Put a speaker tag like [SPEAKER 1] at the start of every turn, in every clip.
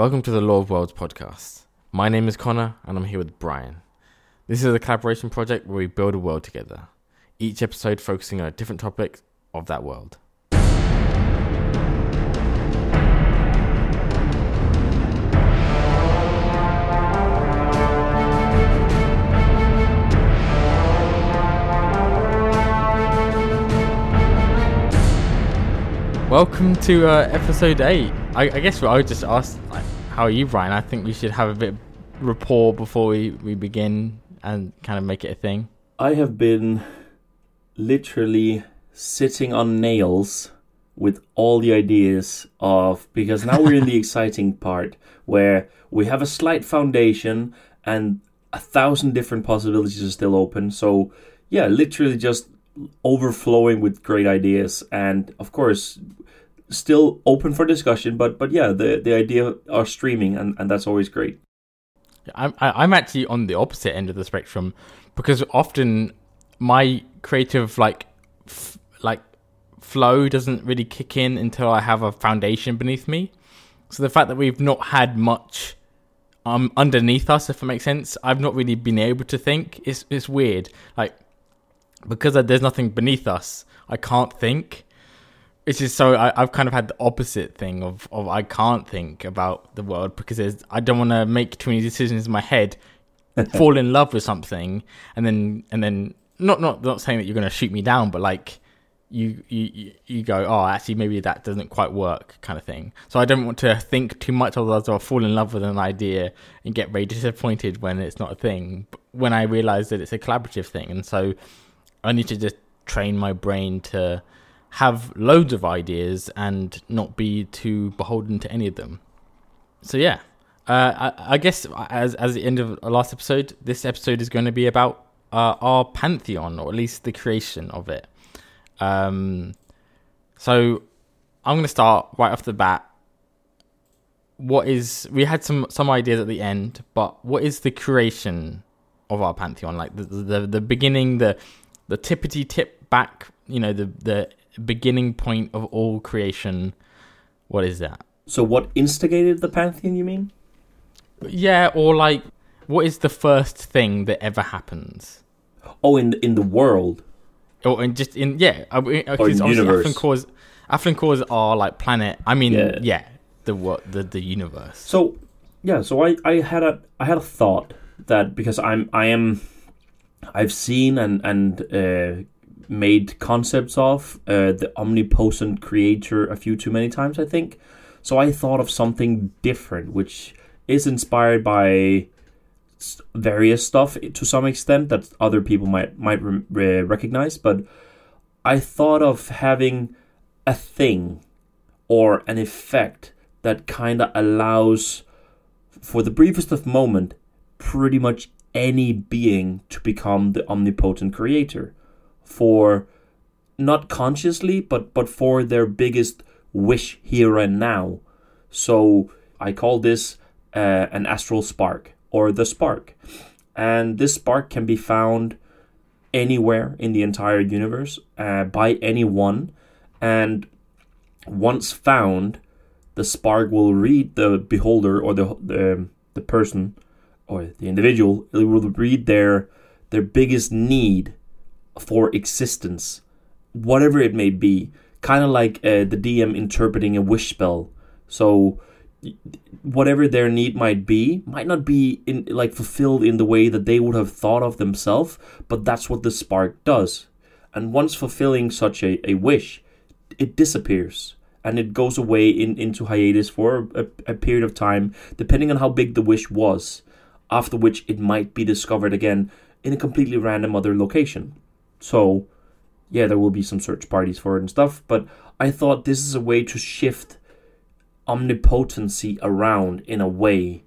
[SPEAKER 1] Welcome to the Law of Worlds podcast. My name is Connor and I'm here with Brian. This is a collaboration project where we build a world together, each episode focusing on a different topic of that world. Welcome to uh, episode 8. I, I guess what I would just ask, like, Oh, how are you, Brian? I think we should have a bit of rapport before we, we begin and kind of make it a thing.
[SPEAKER 2] I have been literally sitting on nails with all the ideas of because now we're in the exciting part where we have a slight foundation and a thousand different possibilities are still open. So yeah, literally just overflowing with great ideas and of course still open for discussion but but yeah the the idea are streaming and and that's always great
[SPEAKER 1] I'm I'm actually on the opposite end of the spectrum because often my creative like f- like flow doesn't really kick in until I have a foundation beneath me. So the fact that we've not had much um underneath us, if it makes sense, I've not really been able to think. It's it's weird, like because there's nothing beneath us, I can't think it's just so I, have kind of had the opposite thing of, of I can't think about the world because I don't want to make too many decisions in my head, fall in love with something, and then and then not not not saying that you're going to shoot me down, but like you you you go oh actually maybe that doesn't quite work kind of thing. So I don't want to think too much, otherwise I'll fall in love with an idea and get very disappointed when it's not a thing. When I realize that it's a collaborative thing, and so I need to just train my brain to have loads of ideas and not be too beholden to any of them. So yeah, uh, I, I, guess as as the end of last episode, this episode is going to be about uh, our pantheon, or at least the creation of it. Um, so I'm going to start right off the bat. What is we had some some ideas at the end, but what is the creation of our pantheon? Like the the, the beginning, the the tippity tip back, you know, the the beginning point of all creation. What is that?
[SPEAKER 2] So, what instigated the pantheon? You mean?
[SPEAKER 1] Yeah, or like, what is the first thing that ever happens?
[SPEAKER 2] Oh, in the, in the world.
[SPEAKER 1] Or in just in yeah, or in the universe. Affluent cores, affluent cores are like planet. I mean, yeah, yeah the what the the universe.
[SPEAKER 2] So yeah, so I I had a I had a thought that because I'm I am I've seen and and uh, made concepts of uh, the omnipotent creator a few too many times, I think. So I thought of something different, which is inspired by various stuff to some extent that other people might might re- recognize. But I thought of having a thing or an effect that kind of allows, for the briefest of moment, pretty much any being to become the omnipotent creator for not consciously, but but for their biggest wish here and now. So I call this uh, an astral spark or the spark, and this spark can be found anywhere in the entire universe uh, by anyone, and once found, the spark will read the beholder or the the, the person or the individual. It will read their their biggest need for existence, whatever it may be. Kind of like uh, the DM interpreting a wish spell. So whatever their need might be might not be in like fulfilled in the way that they would have thought of themselves but that's what the spark does and once fulfilling such a, a wish it disappears and it goes away in, into hiatus for a, a period of time depending on how big the wish was after which it might be discovered again in a completely random other location so, yeah, there will be some search parties for it and stuff, but I thought this is a way to shift omnipotency around in a way.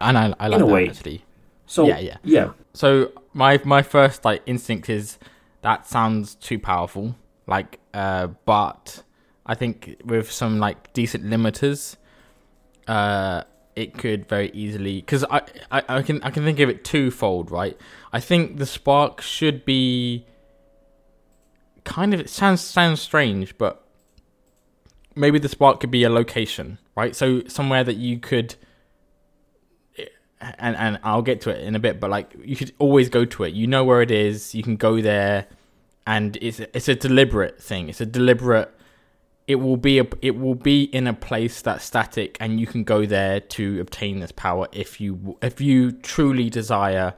[SPEAKER 1] And I, I like in a that way. actually.
[SPEAKER 2] So yeah, yeah, yeah.
[SPEAKER 1] So my my first like instinct is that sounds too powerful. Like, uh, but I think with some like decent limiters, uh, it could very easily because I, I I can I can think of it twofold, right? I think the spark should be kind of it sounds sounds strange, but maybe the spark could be a location, right? So somewhere that you could eh, and and I'll get to it in a bit, but like you should always go to it. You know where it is. You can go there, and it's it's a deliberate thing. It's a deliberate. It will be a it will be in a place that's static, and you can go there to obtain this power if you if you truly desire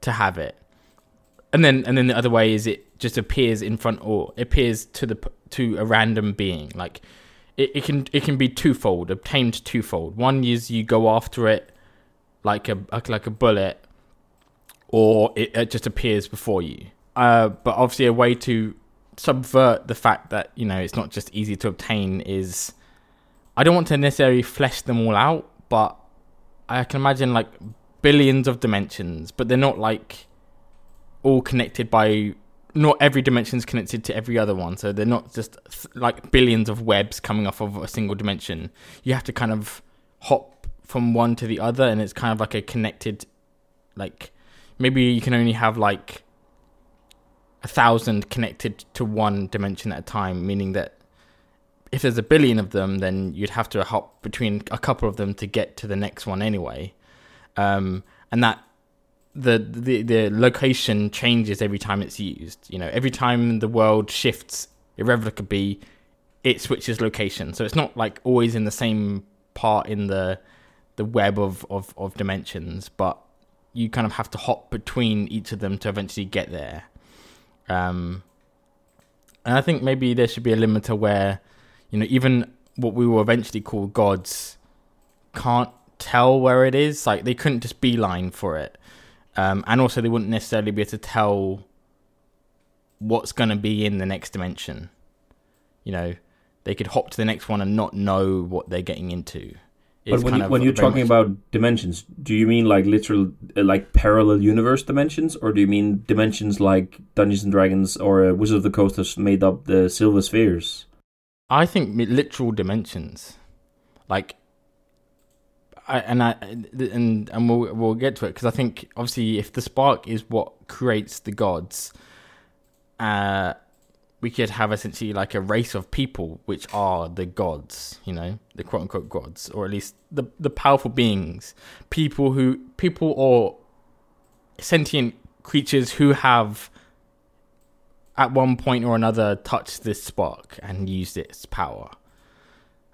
[SPEAKER 1] to have it. And then and then the other way is it just appears in front or appears to the to a random being like. It, it can it can be twofold, obtained twofold. One is you go after it like a like a bullet, or it, it just appears before you. Uh, but obviously, a way to subvert the fact that you know it's not just easy to obtain is I don't want to necessarily flesh them all out, but I can imagine like billions of dimensions, but they're not like all connected by not every dimension is connected to every other one, so they're not just like billions of webs coming off of a single dimension. You have to kind of hop from one to the other and it's kind of like a connected like maybe you can only have like a thousand connected to one dimension at a time meaning that if there's a billion of them then you'd have to hop between a couple of them to get to the next one anyway. Um, and that the, the the location changes every time it's used. You know every time the world shifts irrevocably it switches location. So it's not like always in the same part in the the web of, of, of dimensions, but you kind of have to hop between each of them to eventually get there. Um, and I think maybe there should be a limiter where, you know, even what we will eventually call gods can't tell where it is. Like they couldn't just beeline for it. Um, and also they wouldn't necessarily be able to tell what's going to be in the next dimension. You know, they could hop to the next one and not know what they're getting into.
[SPEAKER 2] But when, you, when you're talking about dimensions, do you mean like literal, uh, like parallel universe dimensions, or do you mean dimensions like Dungeons and Dragons or uh, Wizard of the Coast has made up the Silver Spheres?
[SPEAKER 1] I think literal dimensions, like, I, and I and and we'll we'll get to it because I think obviously if the spark is what creates the gods, uh, we could have essentially like a race of people which are the gods, you know, the quote unquote gods, or at least the the powerful beings, people who people or sentient creatures who have at one point or another touched this spark and used its power.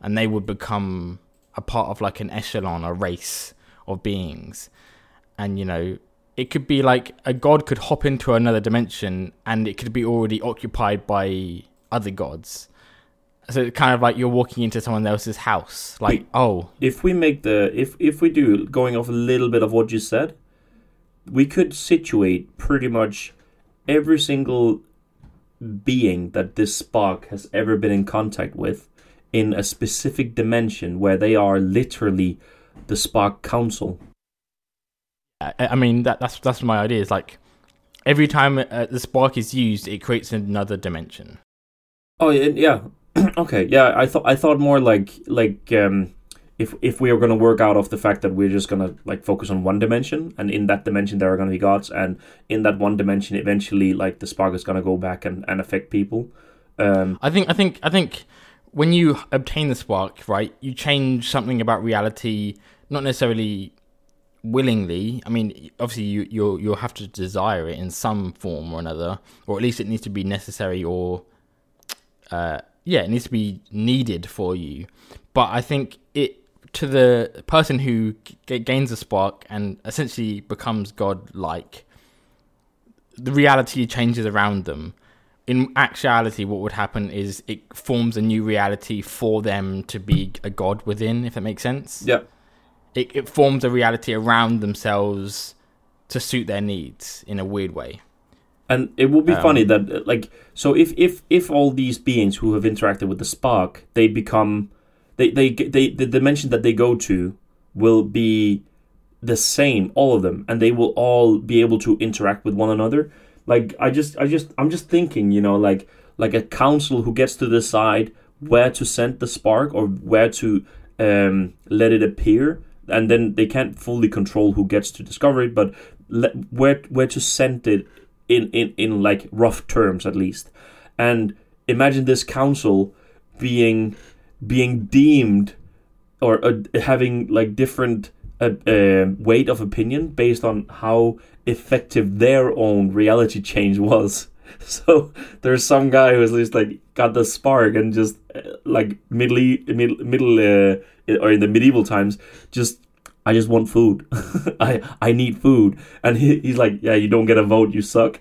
[SPEAKER 1] And they would become a part of like an echelon, a race of beings. And you know, it could be like a god could hop into another dimension and it could be already occupied by other gods. So it's kind of like you're walking into someone else's house. Like, oh,
[SPEAKER 2] if we make the if if we do going off a little bit of what you said, we could situate pretty much every single being that this spark has ever been in contact with in a specific dimension where they are literally the spark council
[SPEAKER 1] I, mean that that's that's my idea. Is like every time uh, the spark is used, it creates another dimension.
[SPEAKER 2] Oh yeah, okay, yeah. I thought I thought more like like um, if if we are going to work out of the fact that we're just going to like focus on one dimension, and in that dimension there are going to be gods, and in that one dimension eventually like the spark is going to go back and, and affect people. Um,
[SPEAKER 1] I think I think I think when you obtain the spark, right, you change something about reality, not necessarily willingly. I mean, obviously you you'll you'll have to desire it in some form or another, or at least it needs to be necessary or uh, yeah, it needs to be needed for you. But I think it to the person who g- gains a spark and essentially becomes god-like, the reality changes around them. In actuality, what would happen is it forms a new reality for them to be a god within, if that makes sense.
[SPEAKER 2] Yeah
[SPEAKER 1] it, it forms a reality around themselves to suit their needs in a weird way.
[SPEAKER 2] And it would be um, funny that like so if if if all these beings who have interacted with the spark they become they they they the dimension that they go to will be the same all of them and they will all be able to interact with one another like i just i just i'm just thinking you know like like a council who gets to decide where to send the spark or where to um, let it appear and then they can't fully control who gets to discover it, but le- where where to send it in, in in like rough terms at least. And imagine this council being being deemed or uh, having like different uh, uh, weight of opinion based on how effective their own reality change was. So there's some guy who's just like got the spark and just like middle middle middle uh, or in the medieval times just I just want food. I I need food, and he, he's like, yeah, you don't get a vote, you suck.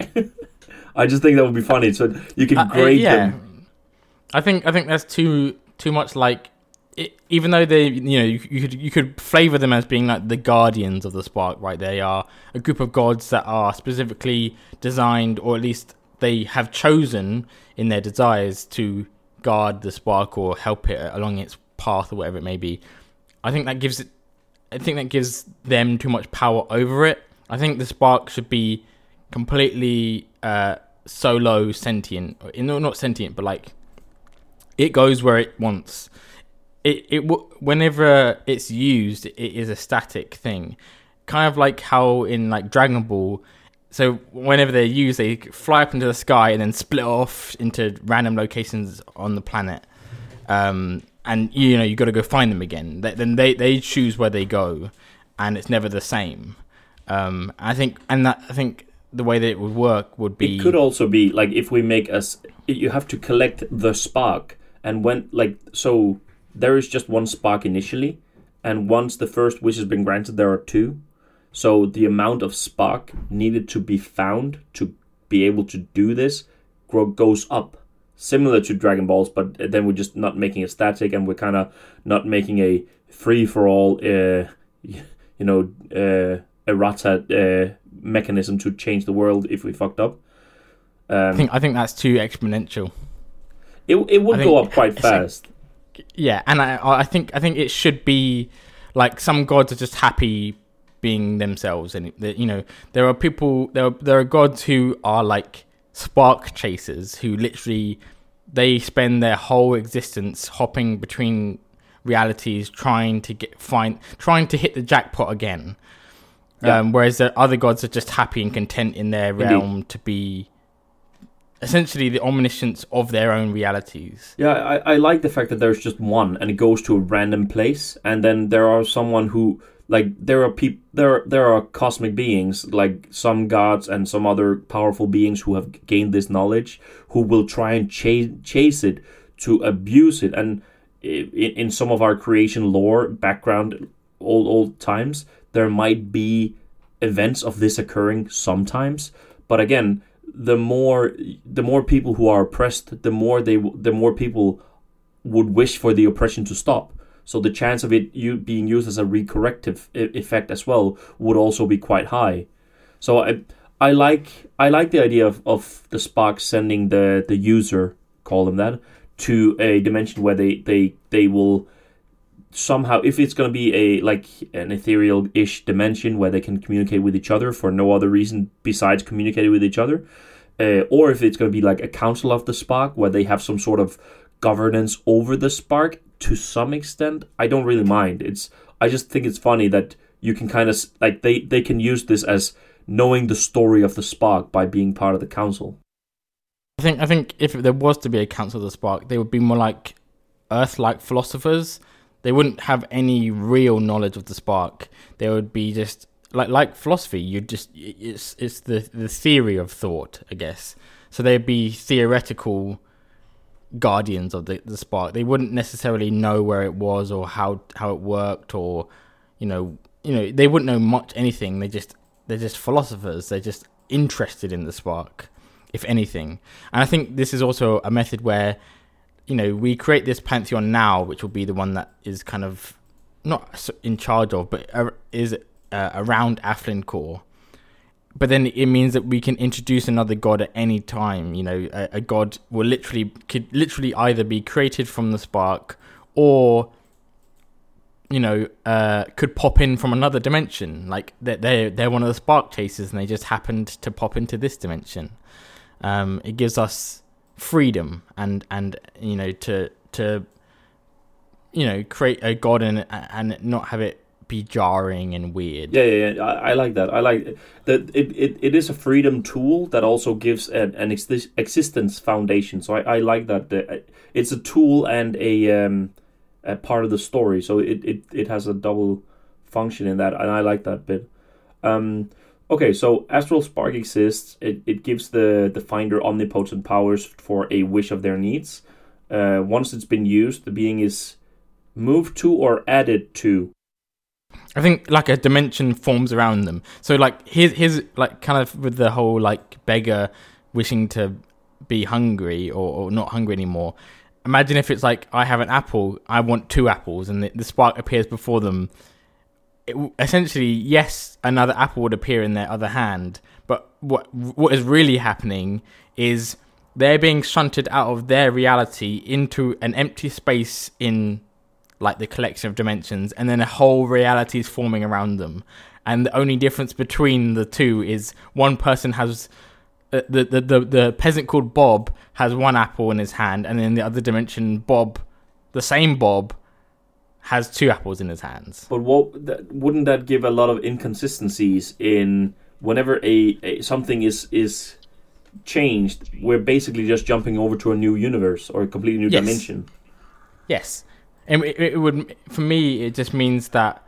[SPEAKER 2] I just think that would be funny. So you can
[SPEAKER 1] Uh,
[SPEAKER 2] grade
[SPEAKER 1] yeah.
[SPEAKER 2] them.
[SPEAKER 1] I think I think that's too too much like it, even though they you know you, you could you could flavor them as being like the guardians of the spark right they are a group of gods that are specifically designed or at least they have chosen in their desires to guard the spark or help it along its path or whatever it may be i think that gives it i think that gives them too much power over it i think the spark should be completely uh solo sentient no not sentient but like it goes where it wants. It it whenever it's used, it is a static thing, kind of like how in like Dragon Ball. So whenever they're used, they fly up into the sky and then split off into random locations on the planet. Um, and you know you got to go find them again. Th- Then they they choose where they go, and it's never the same. Um, I think, and that I think the way that it would work would be
[SPEAKER 2] It could also be like if we make us, you have to collect the spark, and when like so, there is just one spark initially, and once the first wish has been granted, there are two. So the amount of spark needed to be found to be able to do this goes up, similar to Dragon Balls, but then we're just not making it static, and we're kind of not making a free for all, uh, you know, uh, errata uh, mechanism to change the world if we fucked up.
[SPEAKER 1] I
[SPEAKER 2] Um,
[SPEAKER 1] think I think that's too exponential.
[SPEAKER 2] it it would
[SPEAKER 1] I
[SPEAKER 2] go up quite
[SPEAKER 1] it's like-
[SPEAKER 2] fast.
[SPEAKER 1] Yeah, and I I think I think it should be like some gods are just happy being themselves, and you know there are people there are, there are gods who are like spark chasers who literally they spend their whole existence hopping between realities trying to get find trying to hit the jackpot again.
[SPEAKER 2] Yeah.
[SPEAKER 1] Um, whereas the other gods are just happy and content in their
[SPEAKER 2] Indeed.
[SPEAKER 1] realm to be essentially the omniscience of their own realities.
[SPEAKER 2] Yeah, I, I like the fact that there's just one and it goes to a random place, and then there are someone who like there are people there there are cosmic beings like some gods and some other powerful beings who have gained this knowledge who will try and chase chase it to abuse it. And in, in some of our creation lore background old old times there might be events of this occurring sometimes. But again the more the more people who are oppressed the more they the more people would wish for the oppression to stop so the chance of it you being used as a recorrective e- effect as well would also be quite high. So i i like i like the idea of, of the spark sending the the user call them that to a dimension where they they they will somehow if it's going to be a like an ethereal-ish dimension where they can communicate with each other for no other reason besides communicating with each other uh, or if it's going to be like a council of the spark where they have some sort of governance over the spark to some extent i don't really mind it's i just think it's funny that you can kind of like they they can use this as knowing the story of the spark by being part of the council
[SPEAKER 1] I think I think if there was to be a Council of the Spark, they would be more like Earth-like philosophers. They wouldn't have any real knowledge of the spark. They would be just like like philosophy. You just it's it's the the theory of thought, I guess. So they'd be theoretical guardians of the the spark. They wouldn't necessarily know where it was or how how it worked or you know you know they wouldn't know much anything. They just they're just philosophers. They're just interested in the spark, if anything. And I think this is also a method where you know we create this pantheon now, which will be the one that is kind of not in charge of, but is uh, around Aflincor. But then it means that we can introduce another god at any time. You know, a, a god will literally could literally either be created from the spark, or you know, uh, could pop in from another dimension. Like they're they're, they're one of the spark chasers, and they just happened to pop into this dimension. Um, it gives us freedom and and you know to to you know create a god and and not have it be jarring and weird.
[SPEAKER 2] Yeah, yeah, yeah. I, I like that. I like that. It, it, it is a freedom tool that also gives an, an exis- existence foundation. So I, I like that. It's a tool and a um, a part of the story. So it, it, it has a double function in that, and I like that bit. Um, okay, so Astral Spark exists. It, it gives the, the Finder omnipotent powers for a wish of their needs. Uh, once it's been used, the being is moved to or added to.
[SPEAKER 1] I think like a dimension forms around them. So like here's here's like kind of with the whole like beggar wishing to be hungry or, or not hungry anymore. Imagine if it's like I have an apple, I want two apples, and the, the spark appears before them. It, essentially, yes, another apple would appear in their other hand, but what what is really happening is they're being shunted out of their reality into an empty space in like the collection of dimensions, and then a whole reality is forming around them. And the only difference between the two is one person has uh, the, the the the peasant called Bob has one apple in his hand, and in the other dimension, Bob, the same Bob, has two apples in his hands.
[SPEAKER 2] But what that, wouldn't that give a lot of inconsistencies in whenever a, a something is is changed? We're basically just jumping over to a new universe or a completely new
[SPEAKER 1] Yes.
[SPEAKER 2] dimension.
[SPEAKER 1] Yes, it, it would for me. It just means that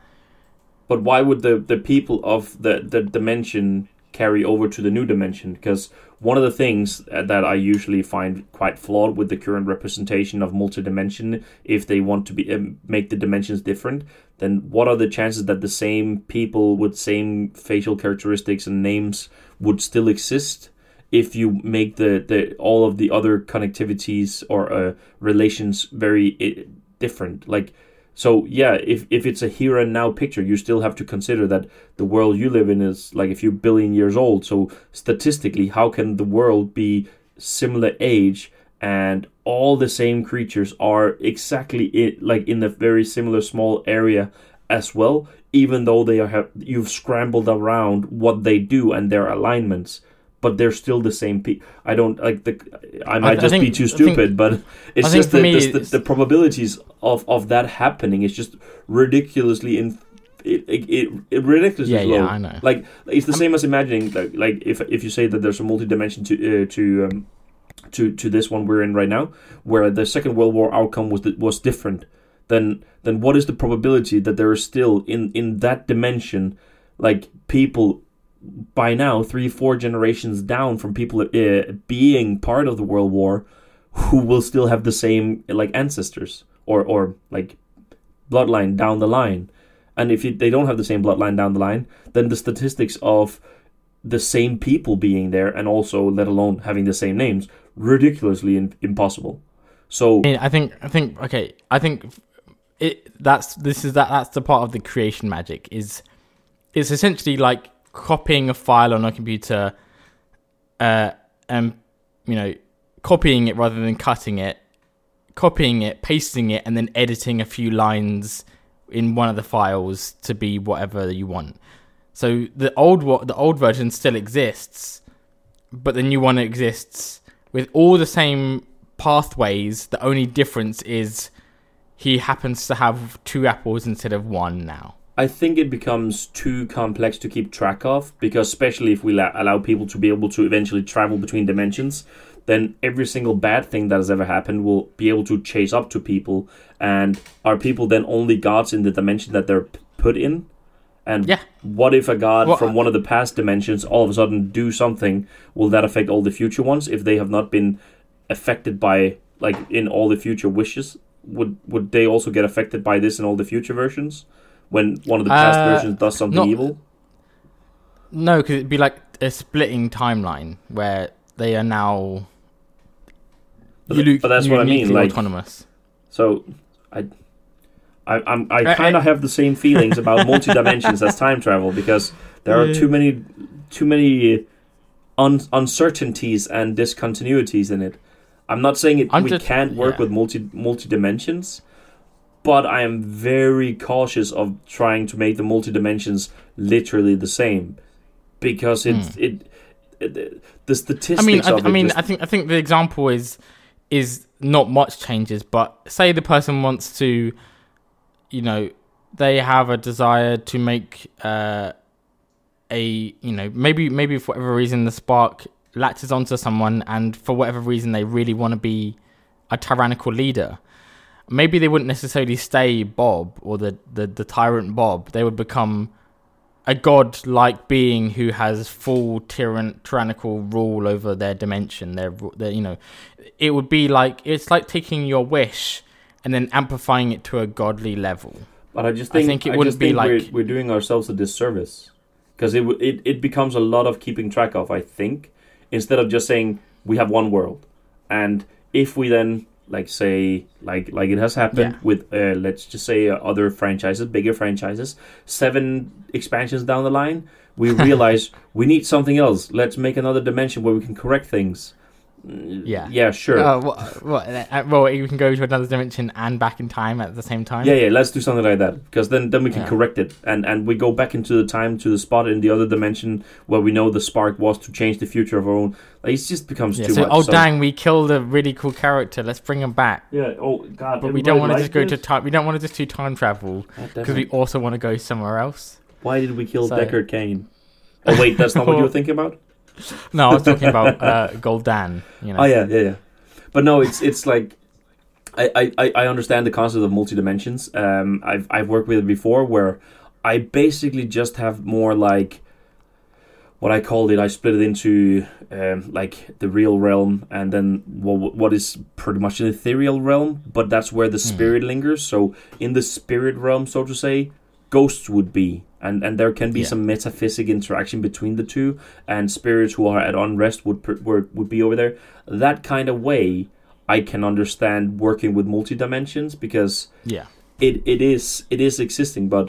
[SPEAKER 2] But why would the, the people of the, the dimension carry over to the new dimension? Because one of the things uh, that I usually find quite flawed with the current representation of multidimension, if they want to be um, make the dimensions different, then what are the chances that the same people with same facial characteristics and names would still exist? If you make the, the all of the other connectivities or uh, relations very uh, different, like so yeah, if if it's a here and now picture, you still have to consider that the world you live in is like a few billion years old. So statistically, how can the world be similar age and all the same creatures are exactly it like in a very similar small area as well, even though they are have you've scrambled around what they do and their alignments. But they're still the same. Pe- I don't like the. I might
[SPEAKER 1] I
[SPEAKER 2] just be
[SPEAKER 1] think-
[SPEAKER 2] too
[SPEAKER 1] I think-
[SPEAKER 2] stupid, but it's just the,
[SPEAKER 1] me
[SPEAKER 2] the, the,
[SPEAKER 1] it's-
[SPEAKER 2] the probabilities of, of that happening is just ridiculously in it, it, it, it ridiculously
[SPEAKER 1] Yeah,
[SPEAKER 2] low.
[SPEAKER 1] yeah, I know.
[SPEAKER 2] Like it's the same as imagining like like if if you say that there's a multi-dimension to uh, to um, to to this one we're in right now, where the Second World War outcome was was different, then then what is the probability that there is still in in that dimension, like people by now three four generations down from people uh, being part of the World War, who will still have the same like ancestors or or like bloodline down the line. And if you, they don't have the same bloodline down the line, then the statistics of the same people being there and also let alone having the same names ridiculously in, impossible. So
[SPEAKER 1] I think I think okay. I think it that's this is that that's the part of the creation magic is it's essentially like copying a file on a computer, uh, and you know copying it rather than cutting it, copying it, pasting it, and then editing a few lines in one of the files to be whatever you want. So the old the old version still exists, but the new one exists with all the same pathways. The only difference is he happens to have two apples instead of one now.
[SPEAKER 2] I think it becomes too complex to keep track of because, especially if we la- allow people to be able to eventually travel between dimensions, then every single bad thing that has ever happened will be able to chase up to people. And are people then only gods in the dimension that they're p- put in? And
[SPEAKER 1] Yeah.
[SPEAKER 2] what if a god
[SPEAKER 1] Well,
[SPEAKER 2] from uh one of the past dimensions all of a sudden do something? Will that affect all the future ones if they have not been affected by like in all the future wishes? Would would they also get affected by this in all the future versions? When one of the past
[SPEAKER 1] Uh,
[SPEAKER 2] versions does something
[SPEAKER 1] not-
[SPEAKER 2] evil?
[SPEAKER 1] No, because it'd be like a splitting timeline where they are now.
[SPEAKER 2] But,
[SPEAKER 1] uni-
[SPEAKER 2] but that's what I mean. Like
[SPEAKER 1] autonomous.
[SPEAKER 2] so, I, I, I'm, I
[SPEAKER 1] I-
[SPEAKER 2] kind of have the same feelings about multi dimensions as time travel because there are too many, too many un- uncertainties and discontinuities in it. I'm not saying it,
[SPEAKER 1] I'm
[SPEAKER 2] we
[SPEAKER 1] just-
[SPEAKER 2] can't work
[SPEAKER 1] yeah.
[SPEAKER 2] with multi multi dimensions, but I am very cautious of trying to make the multi dimensions literally the same because it's it, it the statistics.
[SPEAKER 1] I mean, I, th- I mean,
[SPEAKER 2] just-
[SPEAKER 1] I think I think the example is is not much changes, but say the person wants to, you know, they have a desire to make uh, a you know maybe maybe for whatever reason the spark latches onto someone, and for whatever reason they really want to be a tyrannical leader. Maybe they wouldn't necessarily stay Bob or the, the, the tyrant Bob. They would become a god-like being who has full tyran- tyrannical rule over their dimension. Their, their, you know, it would be like it's like taking your wish and then amplifying it to a godly level.
[SPEAKER 2] But I just
[SPEAKER 1] I
[SPEAKER 2] think,
[SPEAKER 1] think it
[SPEAKER 2] I
[SPEAKER 1] wouldn't
[SPEAKER 2] just
[SPEAKER 1] be
[SPEAKER 2] think
[SPEAKER 1] like-
[SPEAKER 2] we're, we're doing ourselves a disservice because it, w- it it becomes a lot of keeping track of. I think instead of just saying we have one world, and if we then like say like like it has happened
[SPEAKER 1] Yeah.
[SPEAKER 2] with uh, let's just say uh, other franchises, bigger franchises, seven expansions down the line, we realize we need something else. Let's make another dimension where we can correct things.
[SPEAKER 1] Yeah.
[SPEAKER 2] yeah, sure.
[SPEAKER 1] Uh, what, what, uh, well, you can go to another dimension and back in time at the same time.
[SPEAKER 2] Yeah, yeah, let's do something like that because then then we can
[SPEAKER 1] Yeah.
[SPEAKER 2] correct it and and we go back into the time to the spot in the other dimension where we know the spark was to change the future of our own. Like it just becomes
[SPEAKER 1] Yeah,
[SPEAKER 2] too
[SPEAKER 1] so,
[SPEAKER 2] much.
[SPEAKER 1] oh
[SPEAKER 2] so-
[SPEAKER 1] dang, we killed a really cool character. Let's bring him back.
[SPEAKER 2] Yeah. Oh God.
[SPEAKER 1] But we don't want to just go to time. We don't want to just do time travel because we also want to go somewhere else.
[SPEAKER 2] Why did we kill
[SPEAKER 1] So-
[SPEAKER 2] Deckard Cain? Oh wait, that's not what you were thinking about.
[SPEAKER 1] No, I was talking about uh, Goldan. You know.
[SPEAKER 2] Oh yeah, yeah, yeah. But no, it's it's like I, I, I- I understand the concept of multi dimensions. Um, I've I've worked with it before where I basically just have more like what I called it. I split it into um, like the real realm and then what what is pretty much an ethereal realm, but that's where the spirit lingers. So in the spirit realm, so to say, ghosts would be. And, and there can be
[SPEAKER 1] Yeah.
[SPEAKER 2] some metaphysic interaction between the two, and spirits who are at unrest would would, would be over there. That kind of way, I can understand working with multi dimensions because
[SPEAKER 1] Yeah.
[SPEAKER 2] it, it is it is existing, but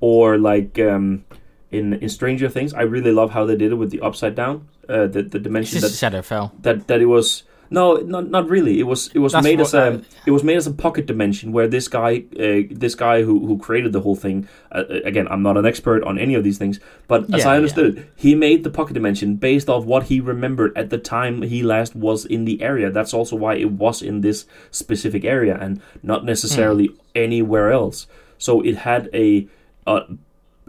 [SPEAKER 2] or like um, in in Stranger Things, I really love how they did it with the upside down, uh, the the dimension that,
[SPEAKER 1] Shadowfell.
[SPEAKER 2] that that it was no not not really. It was it was
[SPEAKER 1] That's
[SPEAKER 2] made
[SPEAKER 1] what,
[SPEAKER 2] as a
[SPEAKER 1] uh,
[SPEAKER 2] it was made as a pocket dimension where this guy uh, this guy who who created the whole thing uh, again I'm not an expert on any of these things but as
[SPEAKER 1] Yeah,
[SPEAKER 2] I understood it he made the pocket dimension based off what he remembered at the time he last was in the area. That's also why it was in this specific area and not necessarily
[SPEAKER 1] Hmm.
[SPEAKER 2] anywhere else. So it had a uh,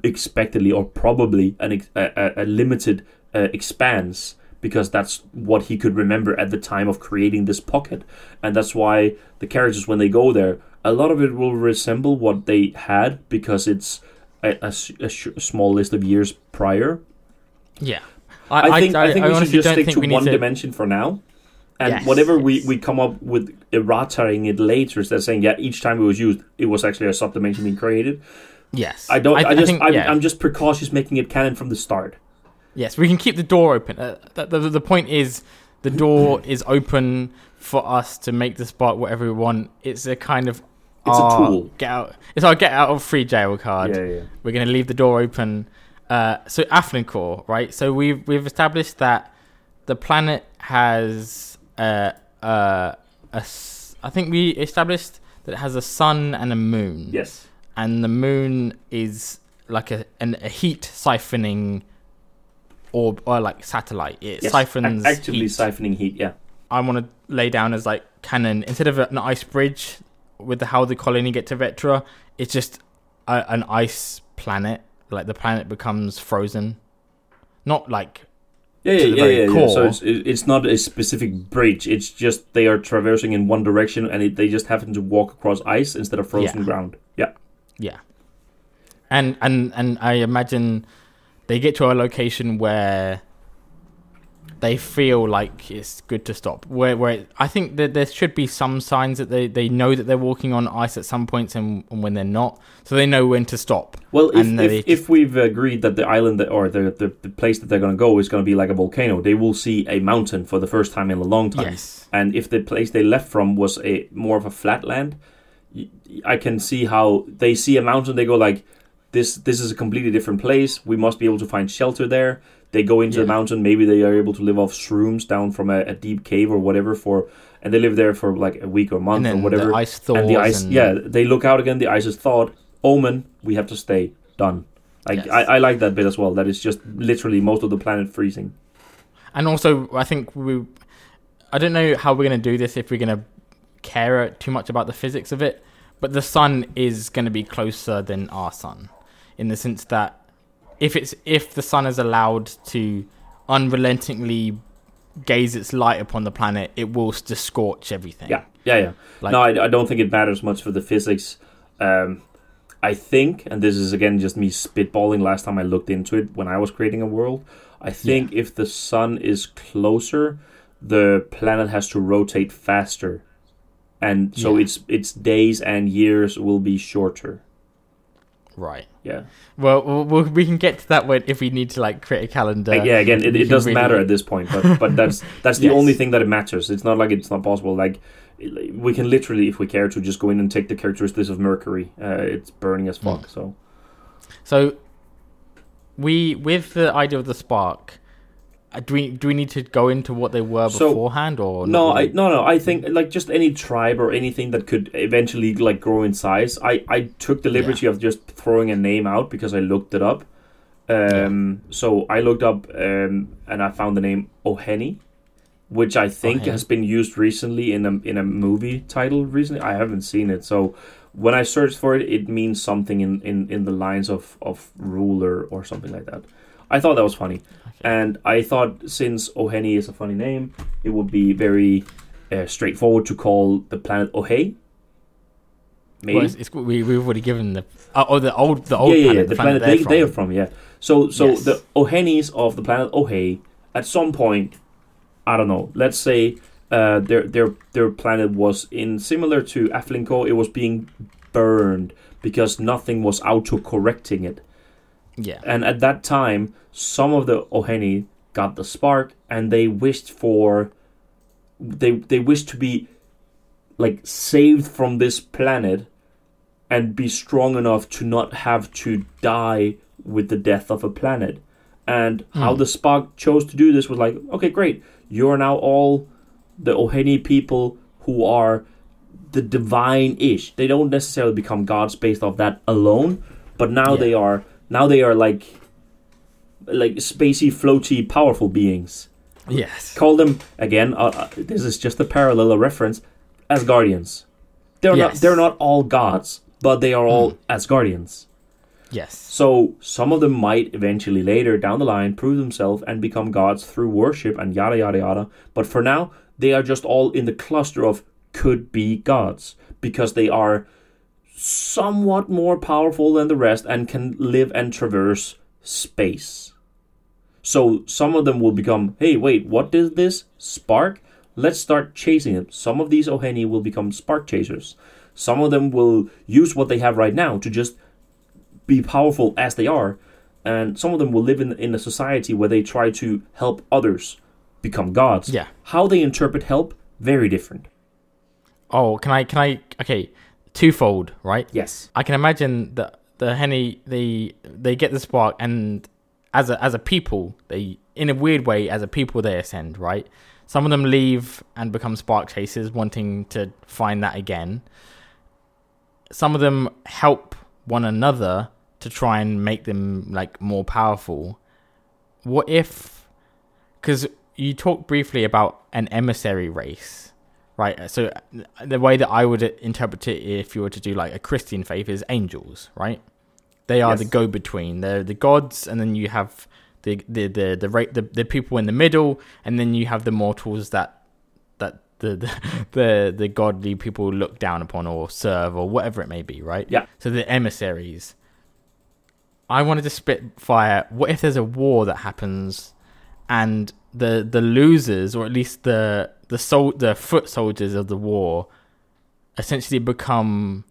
[SPEAKER 2] expectedly or probably an a, a, a limited uh, expanse because that's what he could remember at the time of creating this pocket and that's why the characters when they go there a lot of it will resemble what they had because it's a sh- small list of years prior
[SPEAKER 1] Yeah.
[SPEAKER 2] I, think I, think we should just stick to one
[SPEAKER 1] to-
[SPEAKER 2] dimension for now. And
[SPEAKER 1] Yes,
[SPEAKER 2] whatever we,
[SPEAKER 1] yes.
[SPEAKER 2] we come up with errataing it later, instead of saying yeah, each time it was used, it was actually a subdimension being created.
[SPEAKER 1] Yes.
[SPEAKER 2] I don't. I,
[SPEAKER 1] I
[SPEAKER 2] just.
[SPEAKER 1] think-
[SPEAKER 2] I'm,
[SPEAKER 1] yeah.
[SPEAKER 2] I'm just precautious making it canon from the start.
[SPEAKER 1] Yes, we can keep the door open. Uh, the, the, the point is, the door is open for us to make the spot whatever we want. It's a kind of
[SPEAKER 2] It's a tool.
[SPEAKER 1] Get out. It's our get out of free jail card.
[SPEAKER 2] Yeah, yeah.
[SPEAKER 1] We're going to leave the door open. Uh, so Aflincor, right? So we've we've established that the planet has uh, uh, a. I think we established that it has a sun and a moon
[SPEAKER 2] Yes.
[SPEAKER 1] and the moon is like a an, a heat siphoning orb or like satellite. It
[SPEAKER 2] yes.
[SPEAKER 1] siphons
[SPEAKER 2] Ac- actively
[SPEAKER 1] heat.
[SPEAKER 2] siphoning heat. Yeah.
[SPEAKER 1] I want to lay down as like cannon instead of an ice bridge with the how the colony get to Vetra. It's just a, an ice planet. Like the planet becomes frozen, not like
[SPEAKER 2] Yeah, yeah,
[SPEAKER 1] the
[SPEAKER 2] yeah,
[SPEAKER 1] very
[SPEAKER 2] yeah, yeah. So it's it's not a specific bridge. It's just they are traversing in one direction, and it, they just happen to walk across ice instead of frozen
[SPEAKER 1] Yeah.
[SPEAKER 2] ground. Yeah.
[SPEAKER 1] Yeah. And and and I imagine they get to a location where they feel like it's good to stop. Where where I think that there should be some signs that they, they know that they're walking on ice at some points and, and when they're not, so they know when to stop.
[SPEAKER 2] Well, if, if, if we've agreed that the island that, or the, the, the place that they're going to go is going to be like a volcano, they will see a mountain for the first time in a long time.
[SPEAKER 1] Yes.
[SPEAKER 2] And if the place they left from was a more of a flat land, I can see how they see a mountain. They go like, "This this is a completely different place. We must be able to find shelter there." They go into the mountain. Maybe they are able to live off shrooms down from a, a deep cave or whatever for, and they live there for like a week or month or whatever
[SPEAKER 1] the ice thaws.
[SPEAKER 2] and the ice
[SPEAKER 1] and-
[SPEAKER 2] yeah they look out again the ice is thawed omen we have to stay done like
[SPEAKER 1] Yes.
[SPEAKER 2] I, I like that bit as well that is just literally most of the planet freezing
[SPEAKER 1] And also, I think we. I don't know how we're going to do this if we're going to care too much about the physics of it, but the sun is going to be closer than our sun, in the sense that if it's if the sun is allowed to unrelentingly gaze its light upon the planet, it will just scorch everything.
[SPEAKER 2] Yeah. Yeah, yeah.
[SPEAKER 1] Like-
[SPEAKER 2] no, I, I don't think it matters much for the physics. Um, I think, and this is again just me spitballing. Last time I looked into it when I was creating a world, I think if the sun is closer, the planet has to rotate faster, and so
[SPEAKER 1] Yeah.
[SPEAKER 2] its its days and years will be shorter.
[SPEAKER 1] Right.
[SPEAKER 2] Yeah,
[SPEAKER 1] Well, we'll, we'll can get to that when if we need to like create a calendar.
[SPEAKER 2] yeah. Again, it, it doesn't
[SPEAKER 1] really-
[SPEAKER 2] matter at this point, but but that's that's the
[SPEAKER 1] Yes.
[SPEAKER 2] only thing that it matters. It's not like it's not possible. Like we can literally, if we care to, just go in and take the characteristics of Mercury. Uh, it's burning as fuck.
[SPEAKER 1] Mm.
[SPEAKER 2] So
[SPEAKER 1] So we with the idea of the spark. Do we do we need to go into what they were
[SPEAKER 2] So-
[SPEAKER 1] beforehand or
[SPEAKER 2] no, I no no. I think like just any tribe or anything that could eventually like grow in size. I I took the liberty of just throwing a name out because I looked it up. Um, so I looked up um, and I found the name Oheni, which I think
[SPEAKER 1] Oheni.
[SPEAKER 2] has been used recently in a in a movie title recently. I haven't seen it, so when I searched for it, it means something in in in the lines of of ruler or something like that. I thought that was funny, and I thought since Oheni is a funny name, it would be very uh, straightforward to call the planet Ohei. Maybe.
[SPEAKER 1] Well, it's, it's, we we've already given the uh, oh the old the old
[SPEAKER 2] yeah, yeah,
[SPEAKER 1] planet,
[SPEAKER 2] yeah,
[SPEAKER 1] the, planet,
[SPEAKER 2] planet, they, they are
[SPEAKER 1] from.
[SPEAKER 2] from. Yeah. So, so
[SPEAKER 1] Yes.
[SPEAKER 2] the Ohenis of the planet Ohei, at some point, I don't know. Let's say uh, their their their planet was in similar to Aflincor. It was being burned because nothing was auto correcting it.
[SPEAKER 1] Yeah
[SPEAKER 2] And at that time, some of the Oheni got the spark, and they wished for they they wished to be like saved from this planet and be strong enough to not have to die with the death of a planet. And how
[SPEAKER 1] Hmm.
[SPEAKER 2] the spark chose to do this was like, okay, great, you're now all the Oheni people who are the divine-ish. They don't necessarily become gods based off that alone, but now
[SPEAKER 1] Yeah.
[SPEAKER 2] they are now they are like like spacey, floaty, powerful beings.
[SPEAKER 1] yes
[SPEAKER 2] Call them again. Uh, uh, this is just a parallel a reference as guardians. They're not they're not all gods, but they are all as guardians.
[SPEAKER 1] yes
[SPEAKER 2] So some of them might eventually later down the line prove themselves and become gods through worship and yada yada yada. But for now, they are just all in the cluster of could be gods because they are somewhat more powerful than the rest and can live and traverse space. So some of them will become, hey, wait, what is this? Spark? Let's start chasing it. Some of these Oheni will become spark chasers. Some of them will use what they have right now to just be powerful as they are, and some of them will live in in a society where they try to help others become gods.
[SPEAKER 1] yeah
[SPEAKER 2] How they interpret help very different.
[SPEAKER 1] oh can I can I okay twofold right
[SPEAKER 2] Yes.
[SPEAKER 1] I can imagine that the Henny they they get the spark and as a as a people they in a weird way as a people they ascend right. Some of them leave and become spark chasers, wanting to find that again. Some of them help one another to try and make them like more powerful. What if? Because you talked briefly about an emissary race, right? Uh, so uh, the way that I would interpret it, if you were to do like a Christian faith, is angels, right? They are
[SPEAKER 2] Yes.
[SPEAKER 1] the go-between. They're the gods, and then you have the the the the, ra- the the people in the middle, and then you have the mortals that that the the the, the godly people look down upon or serve or whatever it may be, right?
[SPEAKER 2] Yeah.
[SPEAKER 1] So the emissaries. I wanted to spit fire. What if there's a war that happens, and the the losers, or at least the the sol- the foot soldiers of the war, essentially become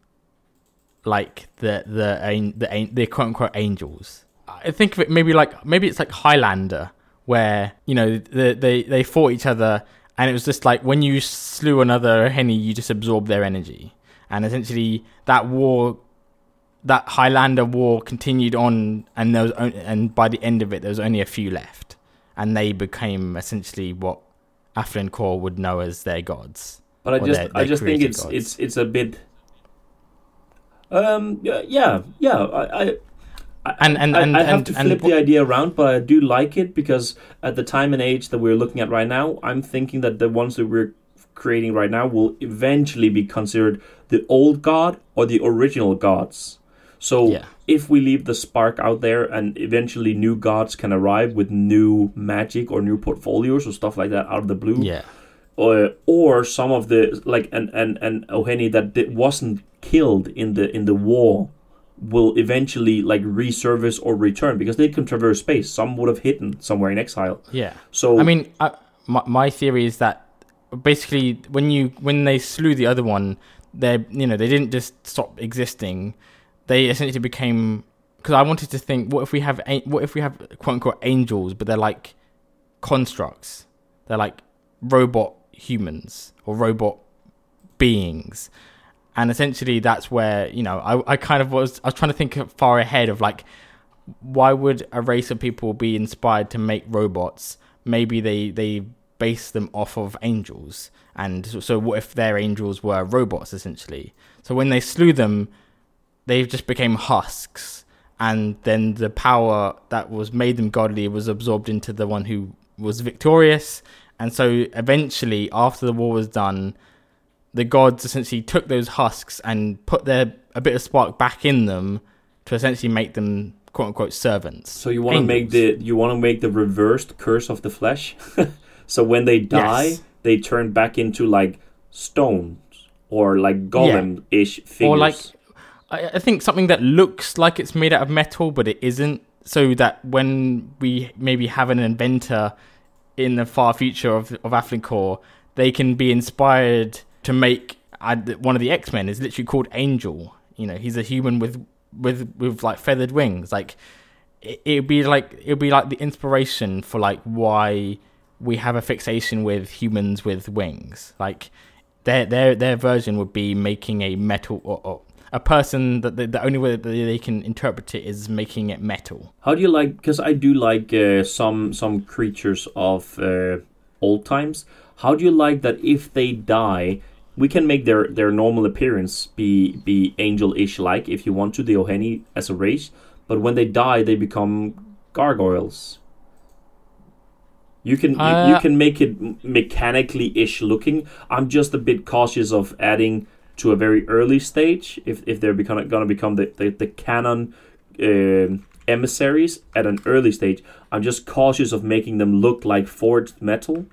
[SPEAKER 1] like the the the the quote unquote angels. I think of it maybe like maybe it's like Highlander, where you know the, they they fought each other, and it was just like when you slew another Henny, you just absorb their energy, and essentially that war, that Highlander war continued on, and there was on- and by the end of it, there was only a few left, and they became essentially what Core would know as their gods.
[SPEAKER 2] But I just
[SPEAKER 1] their-
[SPEAKER 2] I just think it's
[SPEAKER 1] gods.
[SPEAKER 2] it's it's a bit um yeah yeah I, I
[SPEAKER 1] And and and
[SPEAKER 2] I have
[SPEAKER 1] and,
[SPEAKER 2] to
[SPEAKER 1] and
[SPEAKER 2] flip the idea around, but I do like it because at the time and age that we're looking at right now, I'm thinking that the ones that we're creating right now will eventually be considered the old god or the original gods. So
[SPEAKER 1] Yeah.
[SPEAKER 2] if we leave the spark out there and eventually new gods can arrive with new magic or new portfolios or stuff like that out of the blue,
[SPEAKER 1] yeah.
[SPEAKER 2] or or some of the like and and an Oheni that wasn't killed in the in the war will eventually like resurface or return because they can traverse space. Some would have hidden somewhere in exile.
[SPEAKER 1] Yeah.
[SPEAKER 2] So
[SPEAKER 1] I mean, I, my my theory is that basically when you when they slew the other one, they you know they didn't just stop existing. They essentially became because I wanted to think, what if we have what if we have quote unquote angels, but they're like constructs. They're like robot humans or robot beings. And essentially that's where, you know, I, I kind of was I was trying to think far ahead of like why would a race of people be inspired to make robots? Maybe they they base them off of angels. And so, so what if their angels were robots essentially? So when they slew them, they just became husks and then the power that was made them godly was absorbed into the one who was victorious and so eventually after the war was done the gods essentially took those husks and put their a bit of spark back in them to essentially make them quote unquote servants
[SPEAKER 2] So you want to make the you want to make the reversed curse of the flesh. so when they die,
[SPEAKER 1] Yes.
[SPEAKER 2] they turn back into like stones or like golem-ish figures.
[SPEAKER 1] or like I, I think something that looks like it's made out of metal but it isn't. So that when we maybe have an inventor in the far future of of Aflincor they can be inspired to make uh, one of the X-Men is literally called Angel. You know he's a human with with with like feathered wings. Like it would be like it would be like the inspiration for like why we have a fixation with humans with wings. Like their their their version would be making a metal or, or a person that the, the only way that they can interpret it is making it metal.
[SPEAKER 2] How do you like? Because I do like uh, some some creatures of uh, old times. How do you like that if they die? We can make their, their normal appearance be be angel-ish like if you want to the Oheni as a race, but when they die they become gargoyles. You can you, you
[SPEAKER 1] Uh,
[SPEAKER 2] can make it mechanically ish looking. I'm just a bit cautious of adding to a very early stage if if they're become, gonna become the the, the canon um emissaries at an early stage. I'm just cautious of making them look like forged metal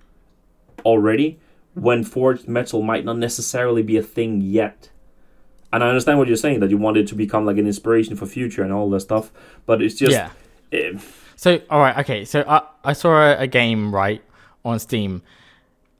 [SPEAKER 2] already when forged metal might not necessarily be a thing yet. And I understand what you're saying that you want it to become like an inspiration for future and all that stuff, but it's just
[SPEAKER 1] yeah.
[SPEAKER 2] eh,
[SPEAKER 1] So all right, okay. So I I saw a, a game right on Steam.